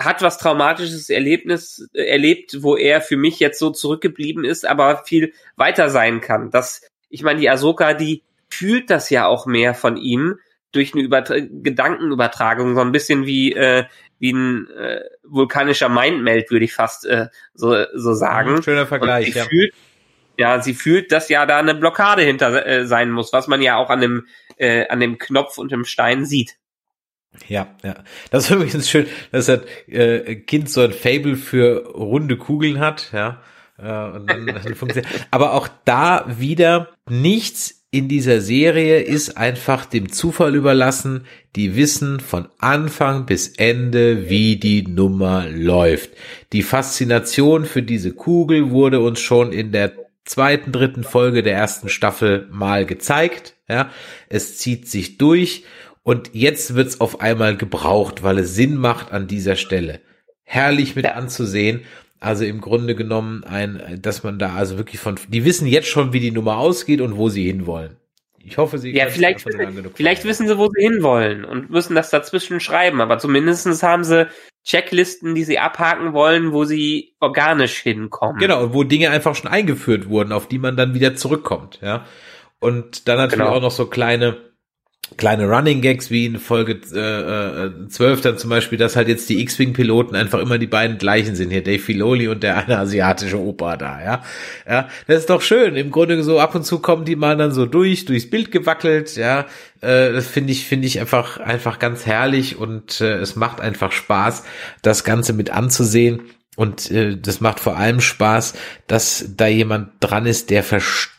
hat was Traumatisches Erlebnis äh, erlebt, wo er für mich jetzt so zurückgeblieben ist, aber viel weiter sein kann. Das, ich meine, die Ahsoka, die fühlt das ja auch mehr von ihm durch eine Übertra Gedankenübertragung, so ein bisschen wie äh, wie ein äh, vulkanischer Mindmeld, würde ich fast äh, so so sagen. Mhm, schöner Vergleich. ja. Fühlt, ja, sie fühlt, dass ja da eine Blockade hinter äh, sein muss, was man ja auch an dem äh, an dem Knopf und dem Stein sieht. Ja, ja. Das ist übrigens schön, dass das äh, Kind so ein Fable für runde Kugeln hat, ja. Äh, und dann, dann funktioniert. Aber auch da wieder nichts in dieser Serie ist einfach dem Zufall überlassen. Die wissen von Anfang bis Ende, wie die Nummer läuft. Die Faszination für diese Kugel wurde uns schon in der zweiten, dritten Folge der ersten Staffel mal gezeigt. Ja, es zieht sich durch und jetzt wird's auf einmal gebraucht, weil es Sinn macht an dieser Stelle. Herrlich mit anzusehen. Also im Grunde genommen ein, dass man da also wirklich von, die wissen jetzt schon, wie die Nummer ausgeht und wo sie hinwollen. Ich hoffe, sie ja, vielleicht, vielleicht wissen sie, wo sie hinwollen und müssen das dazwischen schreiben, aber zumindestens haben sie Checklisten, die sie abhaken wollen, wo sie organisch hinkommen. Genau, und wo Dinge einfach schon eingeführt wurden, auf die man dann wieder zurückkommt, ja. Und dann natürlich genau. auch noch so kleine, kleine Running Gags wie in Folge äh, äh, 12 dann zum Beispiel, dass halt jetzt die X-Wing-Piloten einfach immer die beiden gleichen sind. Hier Dave Filoli und der eine asiatische Opa da, ja. Ja, das ist doch schön. Im Grunde so ab und zu kommen die mal dann so durch, durchs Bild gewackelt, ja. Äh, das finde ich, finde ich einfach, einfach ganz herrlich und äh, es macht einfach Spaß, das Ganze mit anzusehen. Und äh, das macht vor allem Spaß, dass da jemand dran ist, der versteht,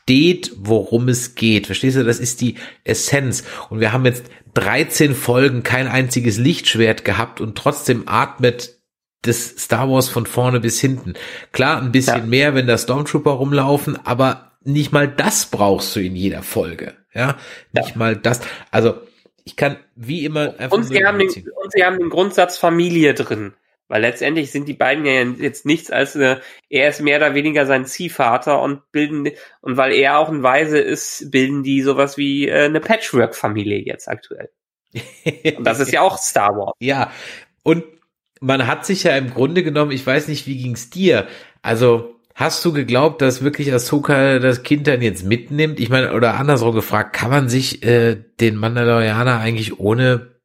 worum es geht. Verstehst du? Das ist die Essenz. Und wir haben jetzt 13 Folgen kein einziges Lichtschwert gehabt und trotzdem atmet das Star Wars von vorne bis hinten. Klar, ein bisschen ja. mehr, wenn da Stormtrooper rumlaufen, aber nicht mal das brauchst du in jeder Folge. Ja, nicht ja. mal das. Also, ich kann wie immer einfach. Und sie, haben den, und sie haben den Grundsatz Familie drin. Weil letztendlich sind die beiden ja jetzt nichts als eine, er ist mehr oder weniger sein Ziehvater und bilden, und weil er auch ein Weise ist, bilden die sowas wie äh, eine Patchwork-Familie jetzt aktuell. und das ist ja auch Star Wars. Ja, und man hat sich ja im Grunde genommen, ich weiß nicht, wie ging's dir? Also, hast du geglaubt, dass wirklich Ahsoka das Kind dann jetzt mitnimmt? Ich meine, oder andersrum gefragt, kann man sich äh, den Mandalorianer eigentlich ohne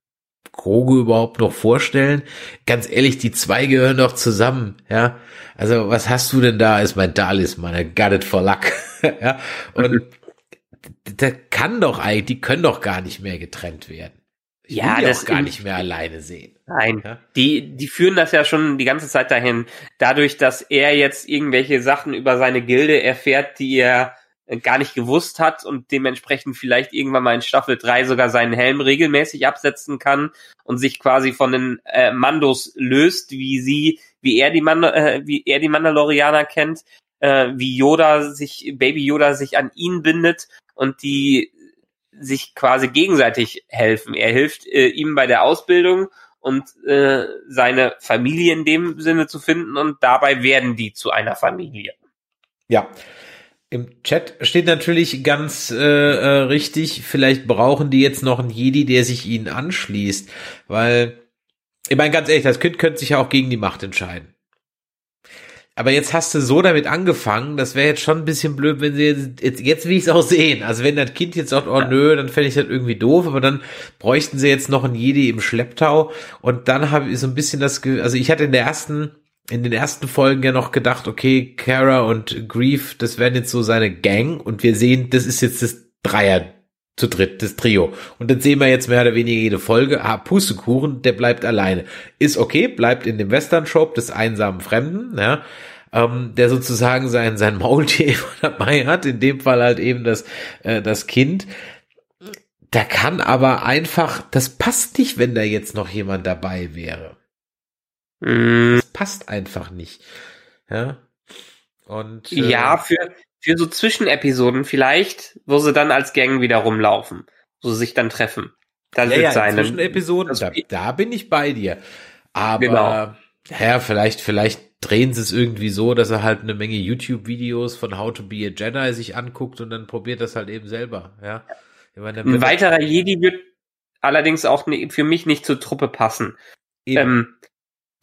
Grogu überhaupt noch vorstellen? Ganz ehrlich, die zwei gehören doch zusammen, ja. Also, was hast du denn da als mein Talisman? I got it for luck. ja. Und da kann doch eigentlich, die können doch gar nicht mehr getrennt werden. Ich ja, will die das auch gar nicht mehr alleine sehen. Nein, ja? die, die führen das ja schon die ganze Zeit dahin. Dadurch, dass er jetzt irgendwelche Sachen über seine Gilde erfährt, die er gar nicht gewusst hat und dementsprechend vielleicht irgendwann mal in Staffel 3 sogar seinen Helm regelmäßig absetzen kann und sich quasi von den äh, Mandos löst, wie sie, wie er die Mand äh, wie er die Mandalorianer kennt, äh, wie Yoda sich, Baby Yoda sich an ihn bindet und die sich quasi gegenseitig helfen. Er hilft äh, ihm bei der Ausbildung und äh, seine Familie in dem Sinne zu finden und dabei werden die zu einer Familie. Ja, im Chat steht natürlich ganz äh, äh, richtig, vielleicht brauchen die jetzt noch einen Jedi, der sich ihnen anschließt, weil, ich meine ganz ehrlich, das Kind könnte sich ja auch gegen die Macht entscheiden. Aber jetzt hast du so damit angefangen, das wäre jetzt schon ein bisschen blöd, wenn sie jetzt, jetzt, jetzt will ich es auch sehen. Also wenn das Kind jetzt sagt, oh nö, dann fände ich das irgendwie doof, aber dann bräuchten sie jetzt noch einen Jedi im Schlepptau und dann habe ich so ein bisschen das, also ich hatte in der ersten in den ersten Folgen ja noch gedacht, okay, Kara und Grief, das werden jetzt so seine Gang und wir sehen, das ist jetzt das Dreier zu dritt, das Trio. Und dann sehen wir jetzt mehr oder weniger jede Folge, ah, Pustekuchen, der bleibt alleine. Ist okay, bleibt in dem Western-Shop des einsamen Fremden, ja, ähm, der sozusagen sein, sein Maultier dabei hat, in dem Fall halt eben das, äh, das Kind. Da kann aber einfach, das passt nicht, wenn da jetzt noch jemand dabei wäre. Mm. Passt einfach nicht. Ja. Und äh, ja, für für so Zwischenepisoden vielleicht, wo sie dann als Gang wieder rumlaufen, wo sie sich dann treffen. Das ja, wird ja, sein. Zwischenepisoden, da, da bin ich bei dir. Aber genau. ja, vielleicht vielleicht drehen sie es irgendwie so, dass er halt eine Menge YouTube-Videos von How to be a Jedi sich anguckt und dann probiert das halt eben selber. Ja. Meine, Ein weiterer Jedi wird allerdings auch für mich nicht zur Truppe passen. Ähm,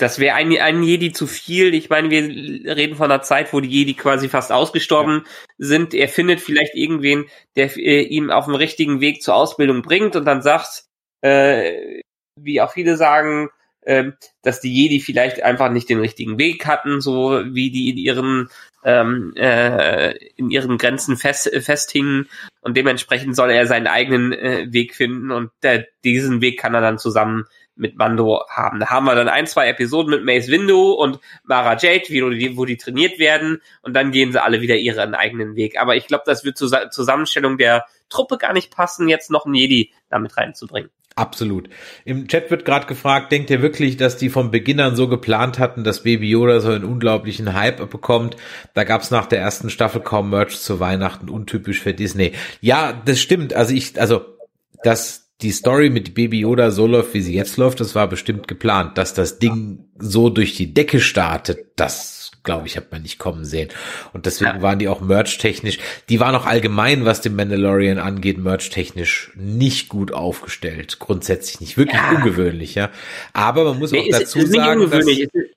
das wäre ein, ein Jedi zu viel. Ich meine, wir reden von einer Zeit, wo die Jedi quasi fast ausgestorben ja. sind. Er findet vielleicht irgendwen, der äh, ihm auf dem richtigen Weg zur Ausbildung bringt und dann sagt, äh, wie auch viele sagen, äh, dass die Jedi vielleicht einfach nicht den richtigen Weg hatten, so wie die in ihren ähm, äh, in ihren Grenzen fest, festhingen und dementsprechend soll er seinen eigenen äh, Weg finden und äh, diesen Weg kann er dann zusammen mit Mando haben. Da haben wir dann ein, zwei Episoden mit Mace Windu und Mara Jade, wie wo die trainiert werden und dann gehen sie alle wieder ihren eigenen Weg. Aber ich glaube, das wird zur Zusammenstellung der Truppe gar nicht passen, jetzt noch einen Jedi damit reinzubringen. Absolut. Im Chat wird gerade gefragt, denkt ihr wirklich, dass die vom Beginn an so geplant hatten, dass Baby Yoda so einen unglaublichen Hype bekommt? Da gab es nach der ersten Staffel kaum Merch zu Weihnachten, untypisch für Disney. Ja, das stimmt. Also ich, also das die Story mit Baby Yoda so läuft, wie sie jetzt läuft, das war bestimmt geplant. Dass das Ding so durch die Decke startet, das glaube ich, hat man nicht kommen sehen. Und deswegen ja. waren die auch merch-technisch, die waren auch allgemein, was den Mandalorian angeht, merch-technisch nicht gut aufgestellt. Grundsätzlich nicht, wirklich ja. ungewöhnlich, ja. Aber man muss nee, auch dazu ist, ist sagen, dass,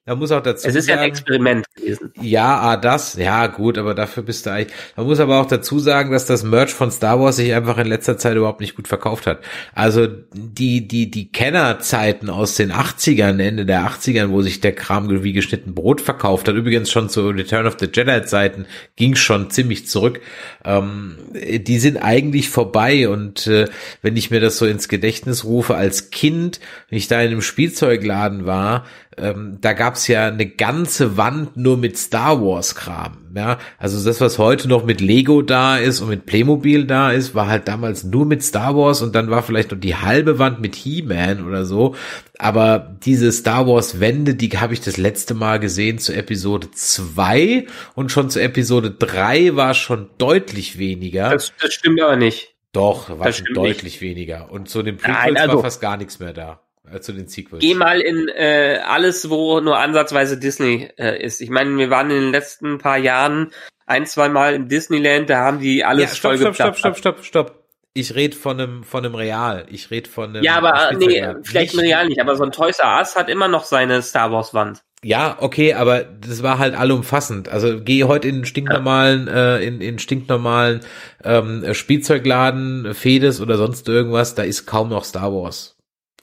Man muss auch dazu Es ist ja sagen, ein Experiment gewesen. ja, ah, das, ja, gut, aber dafür bist du eigentlich. Man muss aber auch dazu sagen, dass das Merch von Star Wars sich einfach in letzter Zeit überhaupt nicht gut verkauft hat. Also die, die, die Kennerzeiten aus den 80ern, Ende der 80ern, wo sich der Kram wie geschnitten Brot verkauft hat, übrigens schon zu Return of the Jedi Zeiten, ging schon ziemlich zurück. Ähm, die sind eigentlich vorbei und äh, wenn ich mir das so ins Gedächtnis rufe, als Kind, wenn ich da in einem Spielzeugladen war, ähm, da gab's ja eine ganze Wand nur mit Star Wars Kram. Ja, also das, was heute noch mit Lego da ist und mit Playmobil da ist, war halt damals nur mit Star Wars und dann war vielleicht noch die halbe Wand mit He-Man oder so. Aber diese Star Wars Wände, die habe ich das letzte Mal gesehen zu Episode 2 und schon zu Episode 3 war schon deutlich weniger. Das, das stimmt aber nicht. Doch, war schon deutlich weniger. Und zu den Nein, Prequels also- war fast gar nichts mehr da. Äh, zu den Sequels. Geh mal in äh, alles, wo nur ansatzweise Disney äh, ist. Ich meine, wir waren in den letzten paar Jahren ein, zwei Mal im Disneyland, da haben die alles ja, stopp, stopp, stopp, vollgeplatzt. stopp, stopp, stopp. Ich rede von einem, von einem Real. Ich rede von einem. Ja, aber äh, nee, vielleicht Nicht- ein Real nicht, aber so ein Toys R Us hat immer noch seine Star Wars Wand. Ja, okay, aber das war halt allumfassend. Also geh heute in einen stinknormalen, äh, in, in stinknormalen ähm, Spielzeugladen, Fedes oder sonst irgendwas, da ist kaum noch Star Wars.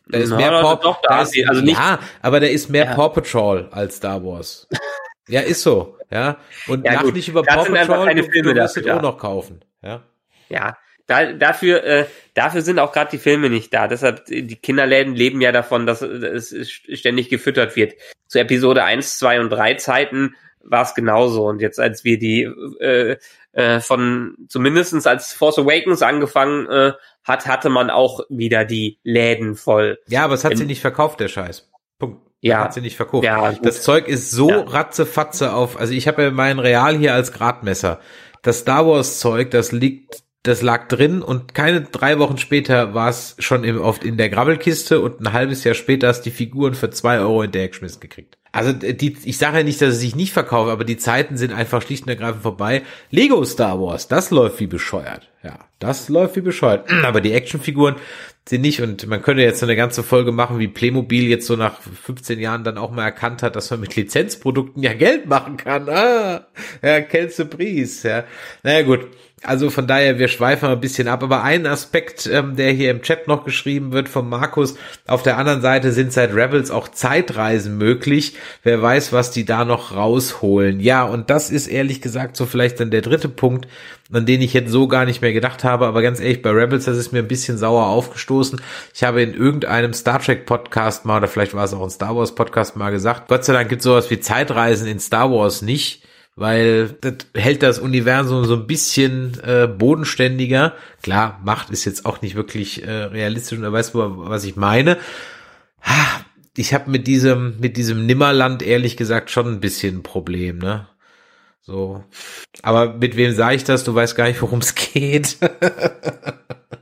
Da ist Na, mehr Paw, ist- also nicht- ja, aber da ist mehr Ja. Paw Patrol als Star Wars. ja, ist so, ja. Und Ja, lach nicht über da Paw Patrol, keine du, du Filme wirst es dafür auch noch kaufen, ja. Ja, da, dafür, äh, dafür sind auch gerade die Filme nicht da. Deshalb, die Kinderläden leben ja davon, dass es ständig gefüttert wird. Zu Episode 1, 2 und 3 Zeiten war es genauso. Und jetzt, als wir die äh, äh, von zumindestens als Force Awakens angefangen äh, hat, hatte man auch wieder die Läden voll. Ja, aber es hat In- sie nicht verkauft, der Scheiß. Punkt. Ja. Hat sie nicht verkauft. Ja, gut. das Zeug ist so Ja. ratzefatze auf, also ich habe ja mein Real hier als Gradmesser. Das Star Wars Zeug, das liegt, das lag drin und keine drei Wochen später war es schon im, oft in der Grabbelkiste und ein halbes Jahr später hast die Figuren für zwei Euro hinterhergeschmissen gekriegt. Also die, ich sage ja nicht, dass es sich nicht verkauft, aber die Zeiten sind einfach schlicht und ergreifend vorbei. Lego Star Wars, das läuft wie bescheuert. Ja, das läuft wie bescheuert. Aber die Actionfiguren sind nicht und man könnte jetzt so eine ganze Folge machen, wie Playmobil jetzt so nach 15 Jahren dann auch mal erkannt hat, dass man mit Lizenzprodukten ja Geld machen kann. Ah, ja, Kelze Bries, ja. Naja, gut. Also von daher, wir schweifen ein bisschen ab. Aber ein Aspekt, ähm, der hier im Chat noch geschrieben wird von Markus, auf der anderen Seite sind seit Rebels auch Zeitreisen möglich. Wer weiß, was die da noch rausholen. Ja, und das ist ehrlich gesagt so vielleicht dann der dritte Punkt, an den ich jetzt so gar nicht mehr gedacht habe. Aber ganz ehrlich, bei Rebels, das ist mir ein bisschen sauer aufgestoßen. Ich habe in irgendeinem Star Trek Podcast mal, oder vielleicht war es auch ein Star Wars Podcast mal gesagt, Gott sei Dank gibt es sowas wie Zeitreisen in Star Wars nicht weil das hält das Universum so ein bisschen äh, bodenständiger. Klar, Macht ist jetzt auch nicht wirklich äh, realistisch und da weißt du, was ich meine. Ich habe mit diesem mit diesem Nimmerland ehrlich gesagt schon ein bisschen ein Problem, ne? So. Aber mit wem sage ich das? Du weißt gar nicht, worum es geht.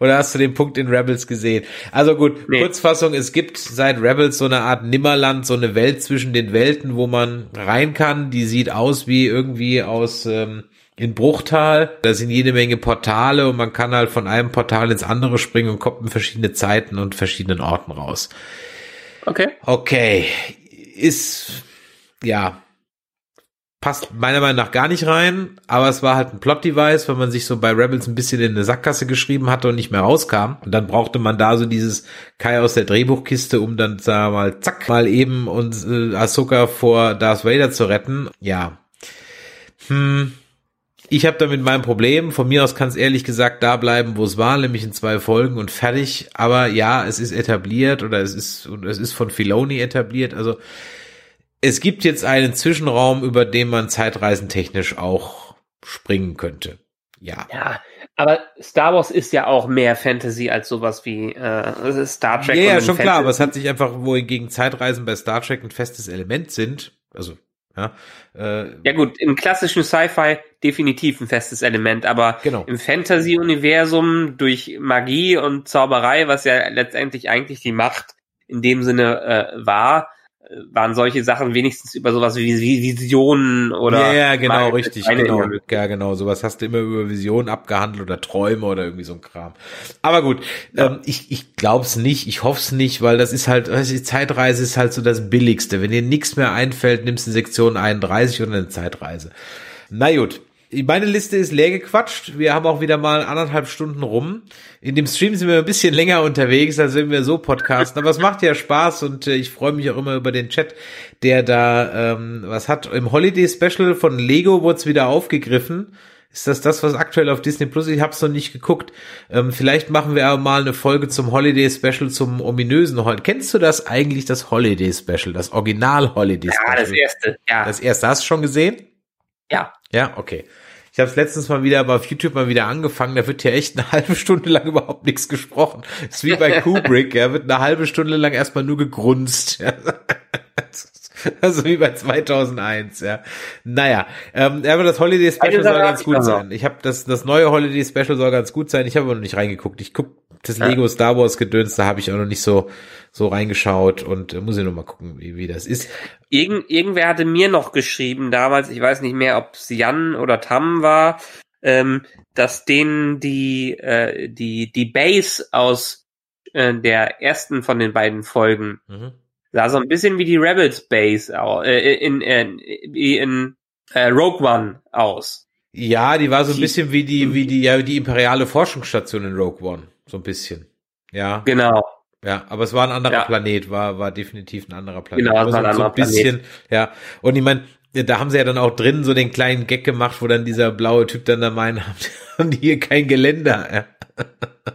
Oder hast du den Punkt in Rebels gesehen? Also gut, Nee. Kurzfassung, es gibt seit Rebels so eine Art Nimmerland, so eine Welt zwischen den Welten, wo man rein kann. Die sieht aus wie irgendwie aus ähm, in Bruchtal. Da sind jede Menge Portale und man kann halt von einem Portal ins andere springen und kommt in verschiedene Zeiten und verschiedenen Orten raus. Okay. Okay, ist ja passt meiner Meinung nach gar nicht rein, aber es war halt ein Plot-Device, weil man sich so bei Rebels ein bisschen in eine Sackgasse geschrieben hatte und nicht mehr rauskam. Und dann brauchte man da so dieses Kai aus der Drehbuchkiste, um dann da mal zack mal eben und äh, Ahsoka vor Darth Vader zu retten. Ja. Hm. Ich habe damit mein Problem. Von mir aus kann es ehrlich gesagt da bleiben, wo es war, nämlich in zwei Folgen und fertig. Aber ja, es ist etabliert oder es ist und es ist von Filoni etabliert. Also es gibt jetzt einen Zwischenraum, über den man zeitreisentechnisch auch springen könnte. Ja. Ja, aber Star Wars ist ja auch mehr Fantasy als sowas wie äh, Star Trek. Ja, ja, schon klar, aber es Fantasy. hat sich einfach, wohingegen Zeitreisen bei Star Trek ein festes Element sind, also ja, äh, Ja gut, im klassischen Sci-Fi definitiv ein festes Element, aber Genau. im Fantasy-Universum durch Magie und Zauberei, was ja letztendlich eigentlich die Macht in dem Sinne äh, war, waren solche Sachen wenigstens über sowas wie Visionen oder. Ja, ja genau, richtig, genau. Ja, genau. Sowas hast du immer über Visionen abgehandelt oder Träume oder irgendwie so ein Kram. Aber gut, ja. ähm, ich, ich glaub's nicht, ich hoff's nicht, weil das ist halt, die Zeitreise ist halt so das Billigste. Wenn dir nichts mehr einfällt, nimmst du Sektion 31 oder eine Zeitreise. Na gut, meine Liste ist leer gequatscht. Wir haben auch wieder mal anderthalb Stunden rum. In dem Stream sind wir ein bisschen länger unterwegs, als wenn wir so podcasten. Aber es macht ja Spaß und äh, ich freue mich auch immer über den Chat, der da ähm, was hat. Im Holiday Special von Lego wurde es wieder aufgegriffen. Ist das das, was aktuell auf Disney Plus? Ich habe es noch nicht geguckt. Ähm, vielleicht machen wir aber mal eine Folge zum Holiday Special, zum ominösen Holiday. Kennst du das eigentlich, das Holiday Special, das Original Holiday Special? Ja, das erste. Ja. Das erste. Hast du schon gesehen? Ja. Ja, okay. Ich habe es letztens mal wieder auf YouTube mal wieder angefangen. Da wird ja echt eine halbe Stunde lang überhaupt nichts gesprochen. Das ist wie bei Kubrick. Er ja, wird eine halbe Stunde lang erstmal nur gegrunzt. Ja. Also wie bei 2001, ja. Naja, ähm, aber das Holiday Special soll ganz gut sein. Ich habe das das neue Holiday Special soll ganz gut sein. Ich habe aber noch nicht reingeguckt. Ich guck das Lego Star Wars Gedöns, da habe ich auch noch nicht so so reingeschaut und äh, muss ich noch mal gucken, wie, wie das ist. Irgend, irgendwer hatte mir noch geschrieben damals, ich weiß nicht mehr, ob es Jan oder Tam war, ähm, dass denen die äh, die die Base aus äh, der ersten von den beiden Folgen mhm. sah so ein bisschen wie die Rebels Base äh, in, in, in, in äh, Rogue One aus. Ja, die war so ein bisschen wie die wie die ja die imperiale Forschungsstation in Rogue One, so ein bisschen. Ja. Genau. Ja, aber es war ein anderer ja. Planet, war, war definitiv ein anderer Planet. Genau, es war ein so, anderer so ein bisschen, Planet. ja. Und ich meine, da haben sie ja dann auch drin so den kleinen Gag gemacht, wo dann dieser blaue Typ dann da meint, haben die hier kein Geländer. Ja.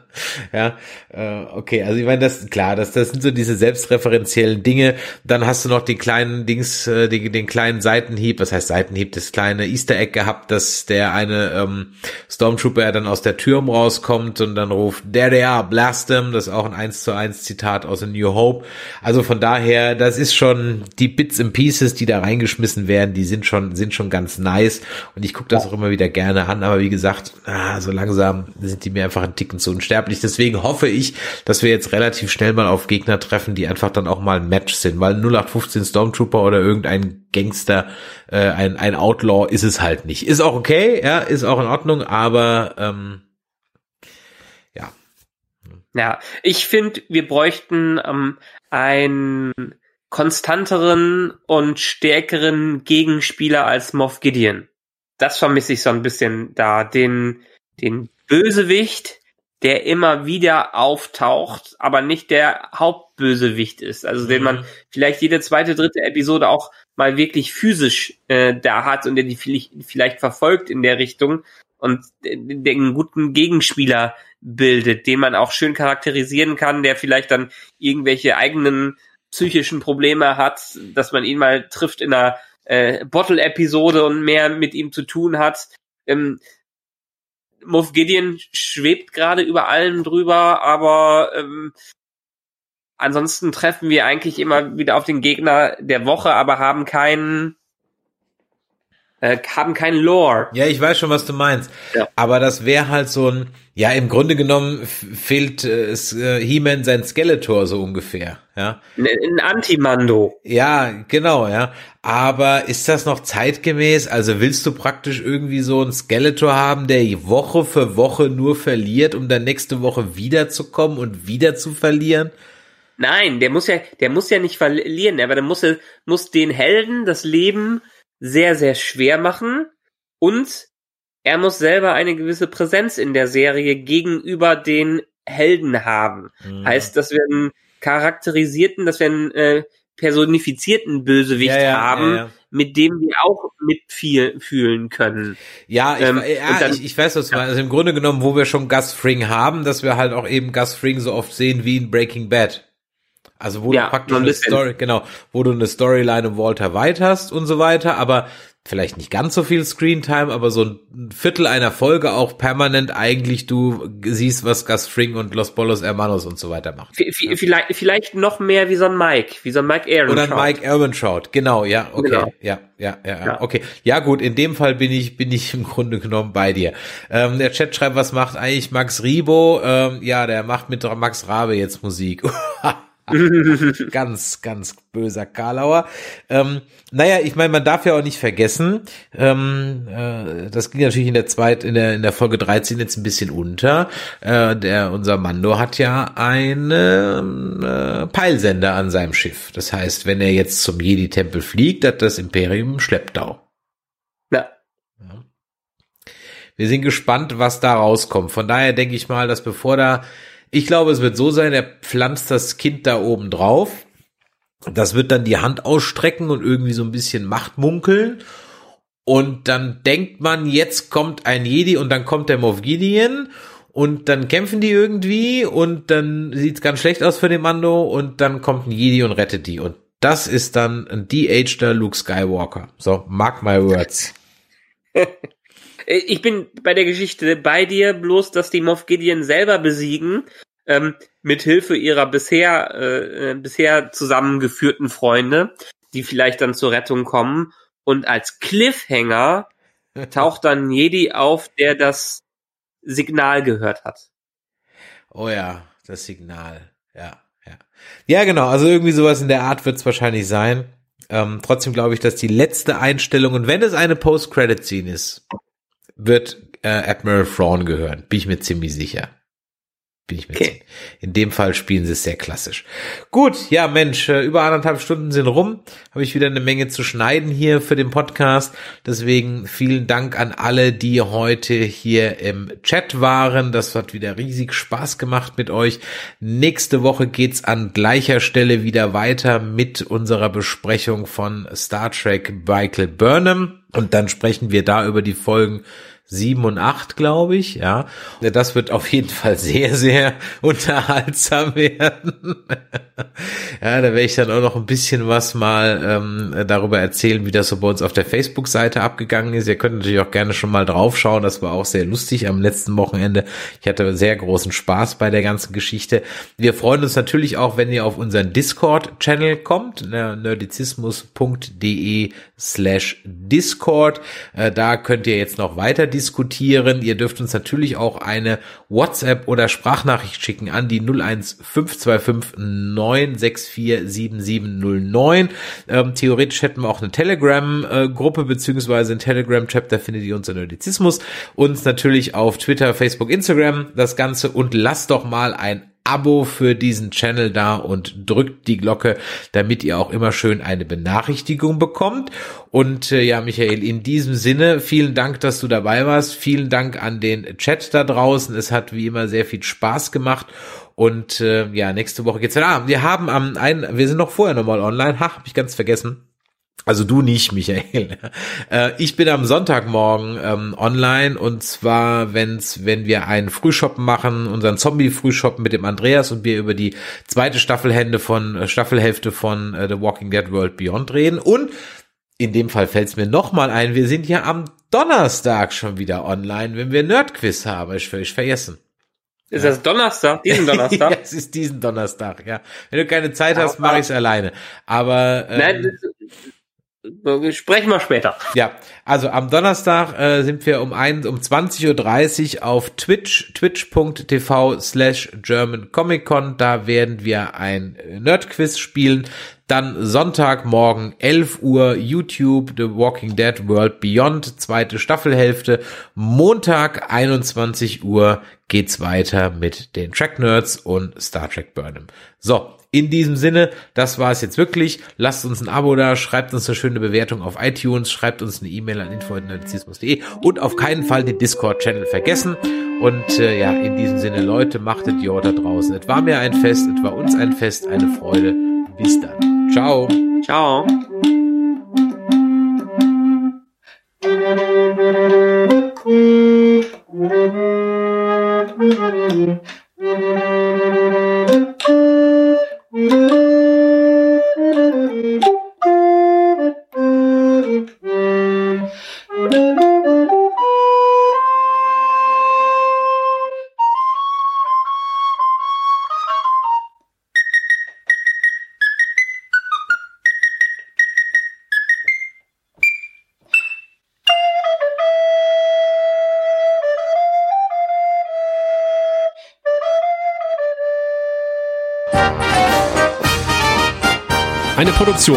ja, äh, okay, also ich meine, das klar, das, das sind so diese selbstreferenziellen Dinge. Dann hast du noch den kleinen Dings, äh, den, den kleinen Seitenhieb, was heißt Seitenhieb, das kleine Easter Egg gehabt, dass der eine ähm, Stormtrooper dann aus der Türm rauskommt und dann ruft, there they are, blast them, das ist auch ein 1 zu 1 Zitat aus A New Hope. Also von daher, das ist schon die Bits and Pieces, die da reingeschmissen werden, die sind schon, sind schon ganz nice und ich gucke das auch immer wieder gerne an, aber wie gesagt, ah, so langsam sind die mir einfach ein Ticken zu unsterblich. Deswegen hoffe ich, dass wir jetzt relativ schnell mal auf Gegner treffen, die einfach dann auch mal ein Match sind, weil 0815 Stormtrooper oder irgendein Gangster, äh, ein, ein Outlaw ist es halt nicht. Ist auch okay, ja, ist auch in Ordnung, aber ähm, ja. Ja, ich finde, wir bräuchten ähm, einen konstanteren und stärkeren Gegenspieler als Moff Gideon. Das vermisse ich so ein bisschen da. Den, den Bösewicht, der immer wieder auftaucht, aber nicht der Hauptbösewicht ist. Also den man mhm. vielleicht jede zweite, dritte Episode auch mal wirklich physisch äh, da hat und der die vielleicht, vielleicht verfolgt in der Richtung und den guten Gegenspieler bildet, den man auch schön charakterisieren kann, der vielleicht dann irgendwelche eigenen psychischen Probleme hat, dass man ihn mal trifft in einer äh, Bottle-Episode und mehr mit ihm zu tun hat. Ähm, Moff Gideon schwebt gerade über allem drüber, aber ähm, ansonsten treffen wir eigentlich immer wieder auf den Gegner der Woche, aber haben keinen äh, haben keinen Lore. Ja, ich weiß schon, was du meinst. Ja. Aber das wäre halt so ein, ja, im Grunde genommen fehlt äh, äh, He-Man sein Skeletor so ungefähr, ja. Ein Antimando. Ja, genau, ja. Aber ist das noch zeitgemäß? Also willst du praktisch irgendwie so ein Skeletor haben, der Woche für Woche nur verliert, um dann nächste Woche wiederzukommen und wieder zu verlieren? Nein, der muss ja, der muss ja nicht verlieren, aber der muss, muss den Helden das Leben sehr, sehr schwer machen und er muss selber eine gewisse Präsenz in der Serie gegenüber den Helden haben. Mhm. Heißt, dass wir einen charakterisierten, dass wir einen äh, personifizierten Bösewicht ja, ja, haben, ja, mit dem wir auch mitfühlen können. Ja, ich, ähm, ja dann, ich, ich, weiß, was du meinst. Also im Grunde genommen, wo wir schon Gus Fring haben, dass wir halt auch eben Gus Fring so oft sehen wie in Breaking Bad. Also wo ja, du praktisch eine Story, genau, wo du eine Storyline um Walter White hast und so weiter, aber vielleicht nicht ganz so viel Screentime, aber so ein Viertel einer Folge auch permanent eigentlich du siehst, was Gus Fring und Los Bolos Hermanos und so weiter machen. V vielleicht, vielleicht noch mehr wie so ein Mike, wie so ein Mike Aaron. Oder ein Mike Ehrmantraut, genau, ja, okay, genau. Ja, ja, ja, ja, okay. Ja gut, in dem Fall bin ich, bin ich im Grunde genommen bei dir. Ähm, der Chat schreibt, was macht eigentlich Max Ribo? Ähm, ja, der macht mit Max Rabe jetzt Musik. ganz, ganz böser Karlauer. Ähm, naja, ich meine, man darf ja auch nicht vergessen, ähm, äh, das ging natürlich in der zweiten, in der, in der Folge 13 jetzt ein bisschen unter. Äh, der, unser Mando hat ja einen äh, Peilsender an seinem Schiff. Das heißt, wenn er jetzt zum Jedi-Tempel fliegt, hat das Imperium Schlepptau. Ja. ja. Wir sind gespannt, was da rauskommt. Von daher denke ich mal, dass bevor da ich glaube, es wird so sein, er pflanzt das Kind da oben drauf. Das wird dann die Hand ausstrecken und irgendwie so ein bisschen Macht munkeln. Und dann denkt man, jetzt kommt ein Jedi und dann kommt der Moff Gideon und dann kämpfen die irgendwie und dann sieht's ganz schlecht aus für den Mando und dann kommt ein Jedi und rettet die. Und das ist dann ein de-ageder Luke Skywalker. So, mark my words. Äh, ich bin bei der Geschichte bei dir, bloß dass die Moff Gideon selber besiegen, ähm, mit Hilfe ihrer bisher, äh, äh, bisher zusammengeführten Freunde, die vielleicht dann zur Rettung kommen. Und als Cliffhanger taucht dann Jedi auf, der das Signal gehört hat. Oh ja, das Signal. Ja, ja. Ja, genau. Also irgendwie sowas in der Art wird es wahrscheinlich sein. Ähm, trotzdem glaube ich, dass die letzte Einstellung, und wenn es eine Post-Credit-Scene ist, wird äh, Admiral Thrawn gehören. Bin ich mir ziemlich sicher. Bin ich mir okay. ziemlich. In dem Fall spielen sie es sehr klassisch. Gut, ja Mensch, äh, über anderthalb Stunden sind rum. Habe ich wieder eine Menge zu schneiden hier für den Podcast. Deswegen vielen Dank an alle, die heute hier im Chat waren. Das hat wieder riesig Spaß gemacht mit euch. Nächste Woche geht's an gleicher Stelle wieder weiter mit unserer Besprechung von Star Trek Michael Burnham. Und dann sprechen wir da über die Folgen sieben und acht, glaube ich, ja. Das wird auf jeden Fall sehr, sehr unterhaltsam werden. ja, da werde ich dann auch noch ein bisschen was mal ähm, darüber erzählen, wie das so bei uns auf der Facebook-Seite abgegangen ist. Ihr könnt natürlich auch gerne schon mal draufschauen. Das war auch sehr lustig am letzten Wochenende. Ich hatte sehr großen Spaß bei der ganzen Geschichte. Wir freuen uns natürlich auch, wenn ihr auf unseren Discord-Channel kommt, ne, nerdizismus.de slash Discord. Äh, da könnt ihr jetzt noch weiter diskutieren. Ihr dürft uns natürlich auch eine WhatsApp oder Sprachnachricht schicken an die 01525 964 7709. Ähm, theoretisch hätten wir auch eine Telegram-Gruppe äh, beziehungsweise ein Telegram-Chat, da findet ihr uns in Nerdizismus. Uns natürlich auf Twitter, Facebook, Instagram das Ganze und lasst doch mal ein Abo für diesen Channel da und drückt die Glocke, damit ihr auch immer schön eine Benachrichtigung bekommt. Und äh, ja, Michael, in diesem Sinne, vielen Dank, dass du dabei warst. Vielen Dank an den Chat da draußen. Es hat wie immer sehr viel Spaß gemacht. Und äh, ja, nächste Woche geht's weiter. Ah, wir haben am einen, wir sind noch vorher nochmal online. Ha, hab ich ganz vergessen. Also du nicht, Michael. Äh, ich bin am Sonntagmorgen ähm, online und zwar, wenn's, wenn wir einen Frühshoppen machen, unseren Zombie-Frühshoppen mit dem Andreas und wir über die zweite Staffelhände von äh, Staffelhälfte von äh, The Walking Dead World Beyond reden. Und in dem Fall fällt es mir nochmal ein, wir sind ja am Donnerstag schon wieder online, wenn wir Nerdquiz haben. Ich völlig vergessen. Ist das Donnerstag? Diesen Donnerstag? ja, es ist diesen Donnerstag, ja. Wenn du keine Zeit hast, mache ich es alleine. Aber ähm, Nein, Sprechen wir später. Ja, also am Donnerstag äh, sind wir um ein, um 20.30 Uhr auf Twitch, twitch.tv slash German Comic Con. Da werden wir ein Nerdquiz spielen. Dann Sonntagmorgen 11 Uhr YouTube The Walking Dead World Beyond, zweite Staffelhälfte. Montag 21 Uhr geht's weiter mit den Track Nerds und Star Trek Burnham. So, in diesem Sinne, das war es jetzt wirklich. Lasst uns ein Abo da, schreibt uns eine schöne Bewertung auf iTunes, schreibt uns eine E-Mail an info.nerdizismus.de und auf keinen Fall den Discord-Channel vergessen. Und äh, ja, in diesem Sinne, Leute, machtet ja da draußen. Es war mir ein Fest, es war uns ein Fest, eine Freude. Bis dann. Ciao. Ciao. Thank you. Música